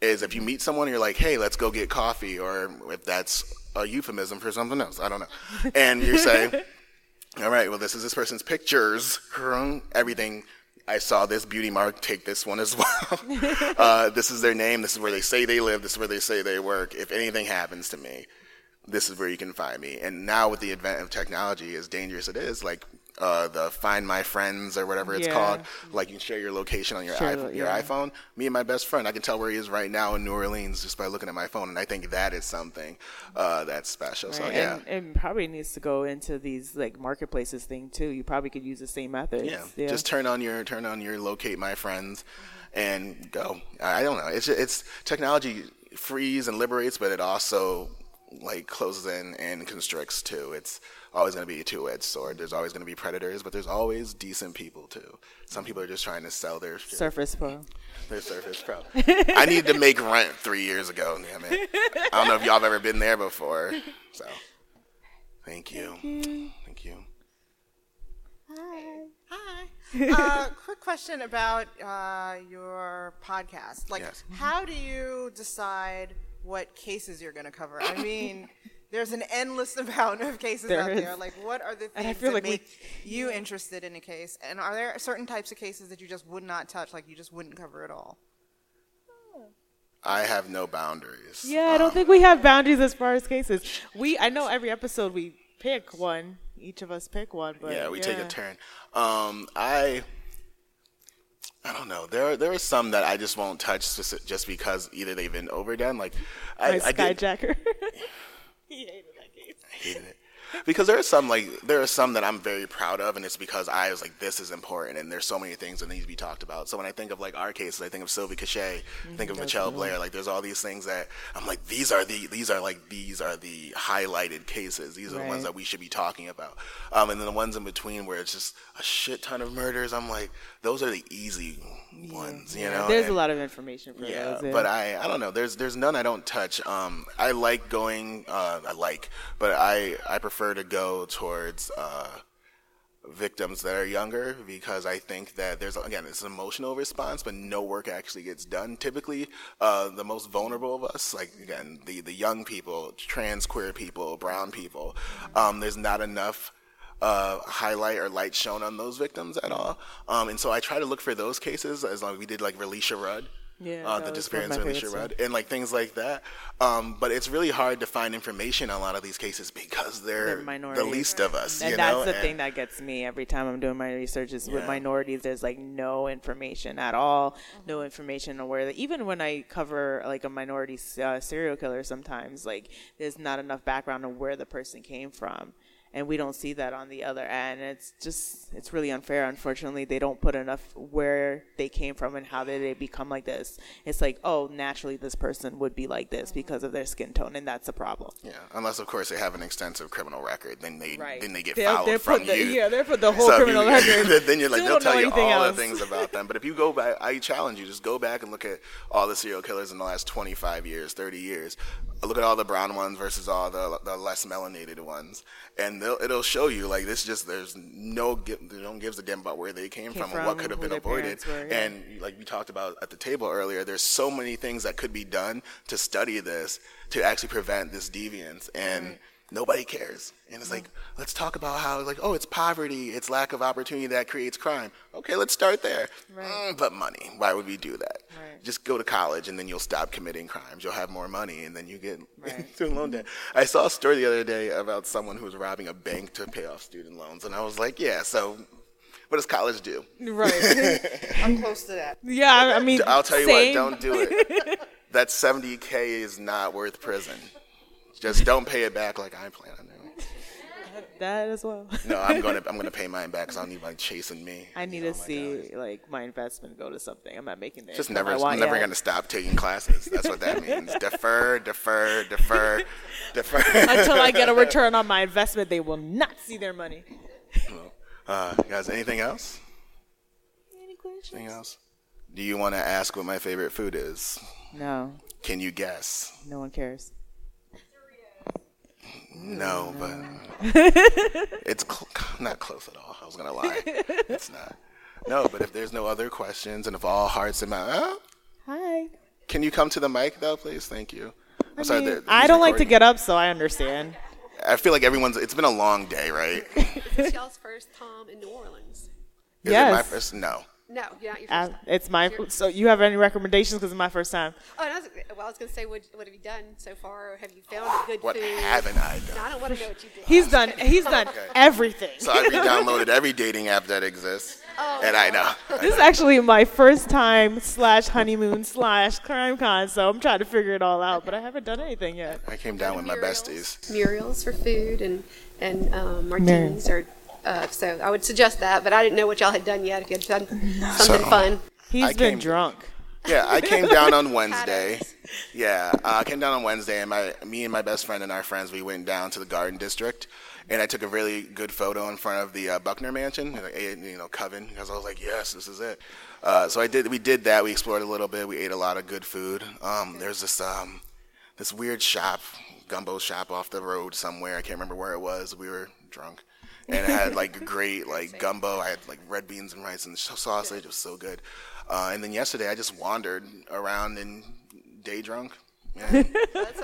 Speaker 1: is if you meet someone, you're like, hey, let's go get coffee, or if that's a euphemism for something else, I don't know. And you say, all right, well, this is this person's pictures, everything. I saw this beauty mark, take this one as well. uh, this is their name, this is where they say they live, this is where they say they work. If anything happens to me, this is where you can find me. And now with the advent of technology, as dangerous it is, like uh, the Find My Friends or whatever it's
Speaker 2: Yeah.
Speaker 1: called, like you can share your location on your
Speaker 2: Share
Speaker 1: iPhone, your
Speaker 2: yeah.
Speaker 1: iPhone. Me and my best friend, I can tell where he is right now in New Orleans just by looking at my phone, and I think that is something uh, that's special. So yeah,
Speaker 2: and it probably needs to go into these like marketplaces thing too. You probably could use the same methods.
Speaker 1: yeah, just turn on your turn on your locate my friends, and go. I don't know. It's it's technology frees and liberates, but it also like closes in and constricts too. It's always going to be a two-edged sword. There's always going to be predators, but there's always decent people too. Some people are just trying to sell their shit.
Speaker 2: Surface Pro.
Speaker 1: Their Surface Pro. I needed to make rent three years ago. Damn it! I don't know if y'all have ever been there before. So, thank you. Thank you.
Speaker 7: Hi. uh, quick question about uh, your podcast. Like,
Speaker 1: Yes.
Speaker 7: how do you decide what cases you're going to cover? I mean, there's an endless amount of cases
Speaker 2: There
Speaker 7: out
Speaker 2: is.
Speaker 7: there. Like, what are the
Speaker 2: And I
Speaker 7: things
Speaker 2: feel
Speaker 7: that
Speaker 2: like we-
Speaker 7: make you interested in a case? And are there certain types of cases that you just would not touch, like you just wouldn't cover at all?
Speaker 1: I have no boundaries.
Speaker 2: Yeah, I don't think we have boundaries as far as cases. We I know every episode we pick one. Each of us pick one, but
Speaker 1: yeah, we take a turn. Um, I, I don't know. There, are, there are some that I just won't touch just because either they've been overdone. Like, I,
Speaker 2: My
Speaker 1: I did,
Speaker 2: skyjacker. he hated that case.
Speaker 1: hated it. Because there are some like there are some that I'm very proud of, and it's because I was like, this is important, and there's so many things that need to be talked about. So when I think of like our cases, I think of Sylvie Cachay, I think of Mitchelle Blair. Like there's all these things that I'm like, these are the these are like these are the highlighted cases. These are the ones that we should be talking about. Um, and then the ones in between where it's just a shit ton of murders. I'm like, those are the easy ones, you know.
Speaker 2: There's a lot of information for
Speaker 1: yeah,
Speaker 2: those.
Speaker 1: but I I don't know. There's there's none I don't touch. Um, I like going. Uh, I like, but I I prefer to go towards uh, victims that are younger because I think that there's again it's an emotional response, but no work actually gets done. Typically, uh, the most vulnerable of us, like again the the young people, trans queer people, brown people, um, there's not enough uh, highlight or light shown on those victims at all. Um, and so I try to look for those cases as long as we did like Relisha Rudd.
Speaker 2: Yeah,
Speaker 1: uh,
Speaker 2: that
Speaker 1: the disappearance of
Speaker 2: of my
Speaker 1: Relisha
Speaker 2: favorites,
Speaker 1: Rudd, and like things like that. Um, but it's really hard to find information on a lot of these cases because they're,
Speaker 2: They're
Speaker 1: the least of us.
Speaker 2: and that's
Speaker 1: know?
Speaker 2: the
Speaker 1: And-
Speaker 2: thing that gets me every time I'm doing my research is with minorities. There's like no information at all, no information on where. The, even when I cover like a minority uh, serial killer, sometimes like there's not enough background on where the person came from, and we don't see that on the other end. It's just it's really unfair. Unfortunately, they don't put enough where they came from and how did they become like this. It's like oh, naturally this person would be like this because of their skin tone, and that's a problem.
Speaker 1: Yeah, unless of course they have an extensive criminal record, then they then they get
Speaker 2: They'll-
Speaker 1: followed
Speaker 2: they'll
Speaker 1: from
Speaker 2: the-
Speaker 1: you.
Speaker 2: yeah, they'll put the whole
Speaker 1: So
Speaker 2: criminal
Speaker 1: you-
Speaker 2: record.
Speaker 1: then you're like
Speaker 2: Still
Speaker 1: they'll tell you all
Speaker 2: else.
Speaker 1: the things about them. But if you go back, I challenge you just go back and look at all the serial killers in the last 25 years, 30 years. Look at all the brown ones versus all the the less melanated ones, and they'll, it'll show you like this. Just there's no they don't gives a damn about where they came,
Speaker 2: Came
Speaker 1: from, and what could have been avoided.
Speaker 2: were, yeah.
Speaker 1: And like we talked about at the table earlier, there's so many things that could be done to study this to actually prevent this deviance, and mm-hmm. Nobody cares. And it's like, let's talk about how like, oh, it's poverty, it's lack of opportunity that creates crime. Okay, let's start there. Mm, but money, why would we do that?
Speaker 2: Right.
Speaker 1: Just go to college, and then you'll stop committing crimes. You'll have more money, and then you get
Speaker 2: Right.
Speaker 1: student loan debt. I saw a story the other day about someone who was robbing a bank to pay off student loans, and I was like, yeah, so. What does college do?
Speaker 2: Right.
Speaker 7: I'm close to that.
Speaker 2: yeah, I I mean,
Speaker 1: I'll tell you
Speaker 2: same.
Speaker 1: what, don't do it. that 70K is not worth prison. Just don't pay it back like I plan on doing.
Speaker 2: that as well.
Speaker 1: No, I'm gonna I'm gonna pay mine back because I don't need like chasing me.
Speaker 2: I need
Speaker 1: Oh
Speaker 2: to see
Speaker 1: God.
Speaker 2: like my investment go to something. I'm not making the
Speaker 1: Just never,
Speaker 2: I want
Speaker 1: I'm never
Speaker 2: yet.
Speaker 1: gonna stop taking classes. That's what that means. defer, defer, defer, defer.
Speaker 2: Until I get a return on my investment, they will not see their money.
Speaker 1: Uh, guys, anything else?
Speaker 2: Any questions?
Speaker 1: Anything else? Do you want to ask what my favorite food is?
Speaker 2: No,
Speaker 1: Can you guess?
Speaker 2: no one cares.
Speaker 1: No, but it's cl- not close at all. I was gonna lie. It's not. No, but if there's no other questions and if all hearts and minds, oh,
Speaker 2: Hi.
Speaker 1: can you come to the mic though, please? Thank you. I'm sorry. that-
Speaker 2: I don't like to
Speaker 1: recording.
Speaker 2: get up, so I understand.
Speaker 1: I feel like everyone's. It's been a long day, right? Is
Speaker 8: It's y'all's first time in New Orleans.
Speaker 1: it my
Speaker 2: Yes.
Speaker 1: first? No.
Speaker 8: No, you're not your
Speaker 2: Uh,
Speaker 8: first time.
Speaker 2: it's my. So you have any recommendations? Because it's my first time.
Speaker 8: Oh, and I was, well, I was going to say, what, what have you done so far? Have you found a good
Speaker 1: What
Speaker 8: food?
Speaker 1: haven't I done?
Speaker 8: No, I don't want to know what you did.
Speaker 2: He's done. He's done everything.
Speaker 1: So I re-downloaded every dating app that exists,
Speaker 8: Oh,
Speaker 1: and I know.
Speaker 2: This is actually my first time slash honeymoon slash CrimeCon, so I'm trying to figure it all out, but I haven't done anything yet.
Speaker 1: I came down with my besties.
Speaker 8: Muriel's for food and and um, martinis or. Uh, so I would suggest that, but I didn't know what y'all had done yet. If you had done something
Speaker 1: So-
Speaker 8: fun,
Speaker 2: He's
Speaker 1: I
Speaker 2: been
Speaker 1: came-
Speaker 2: drunk.
Speaker 1: Yeah, I came down on Wednesday. Yeah, uh, I came down on Wednesday, and my me and my best friend and our friends we went down to the Garden District, and I took a really good photo in front of the uh, Buckner Mansion, like, eh, you know, Coven, because I was like, yes, this is it. Uh, so I did. We did that. We explored a little bit. We ate a lot of good food. Um, there's this um, this weird shop, gumbo shop off the road somewhere. I can't remember where it was. We were drunk. And it had like great like gumbo. I had like red beans and rice and sausage. It was so good. Uh, and then yesterday I just wandered around and day drunk, man.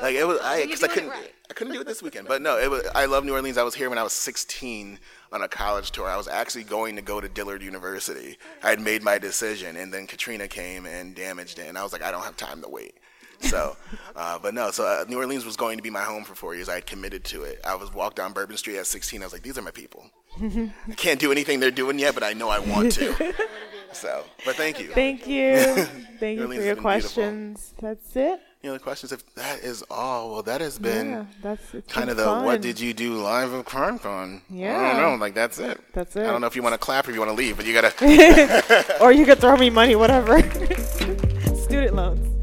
Speaker 1: like it was, I, cause I couldn't,
Speaker 8: right.
Speaker 1: I couldn't do it this weekend. But no, it was. I love New Orleans. I was here when I was 16 on a college tour. I was actually going to go to Dillard University. I had made my decision, and then Katrina came and damaged it, and I was like, I don't have time to wait. So, uh, but no. So uh, New Orleans was going to be my home for four years. I had committed to it. I was walked down Bourbon Street at 16. I was like, these are my people. I can't do anything they're doing yet, but I know I want to. So, but thank you.
Speaker 2: Thank you. Thank you for your
Speaker 1: been beautiful.
Speaker 2: questions. That's it.
Speaker 1: Any other questions? If that is all, well, that has been
Speaker 2: Yeah, that's
Speaker 1: kind
Speaker 2: been
Speaker 1: of the
Speaker 2: fun.
Speaker 1: what did you do live of CrimeCon? I
Speaker 2: Yeah.
Speaker 1: I don't know. Like that's it.
Speaker 2: That's it.
Speaker 1: I don't know if you want to clap or if you want to leave, but you gotta.
Speaker 2: or you could throw me money, whatever. Student loans.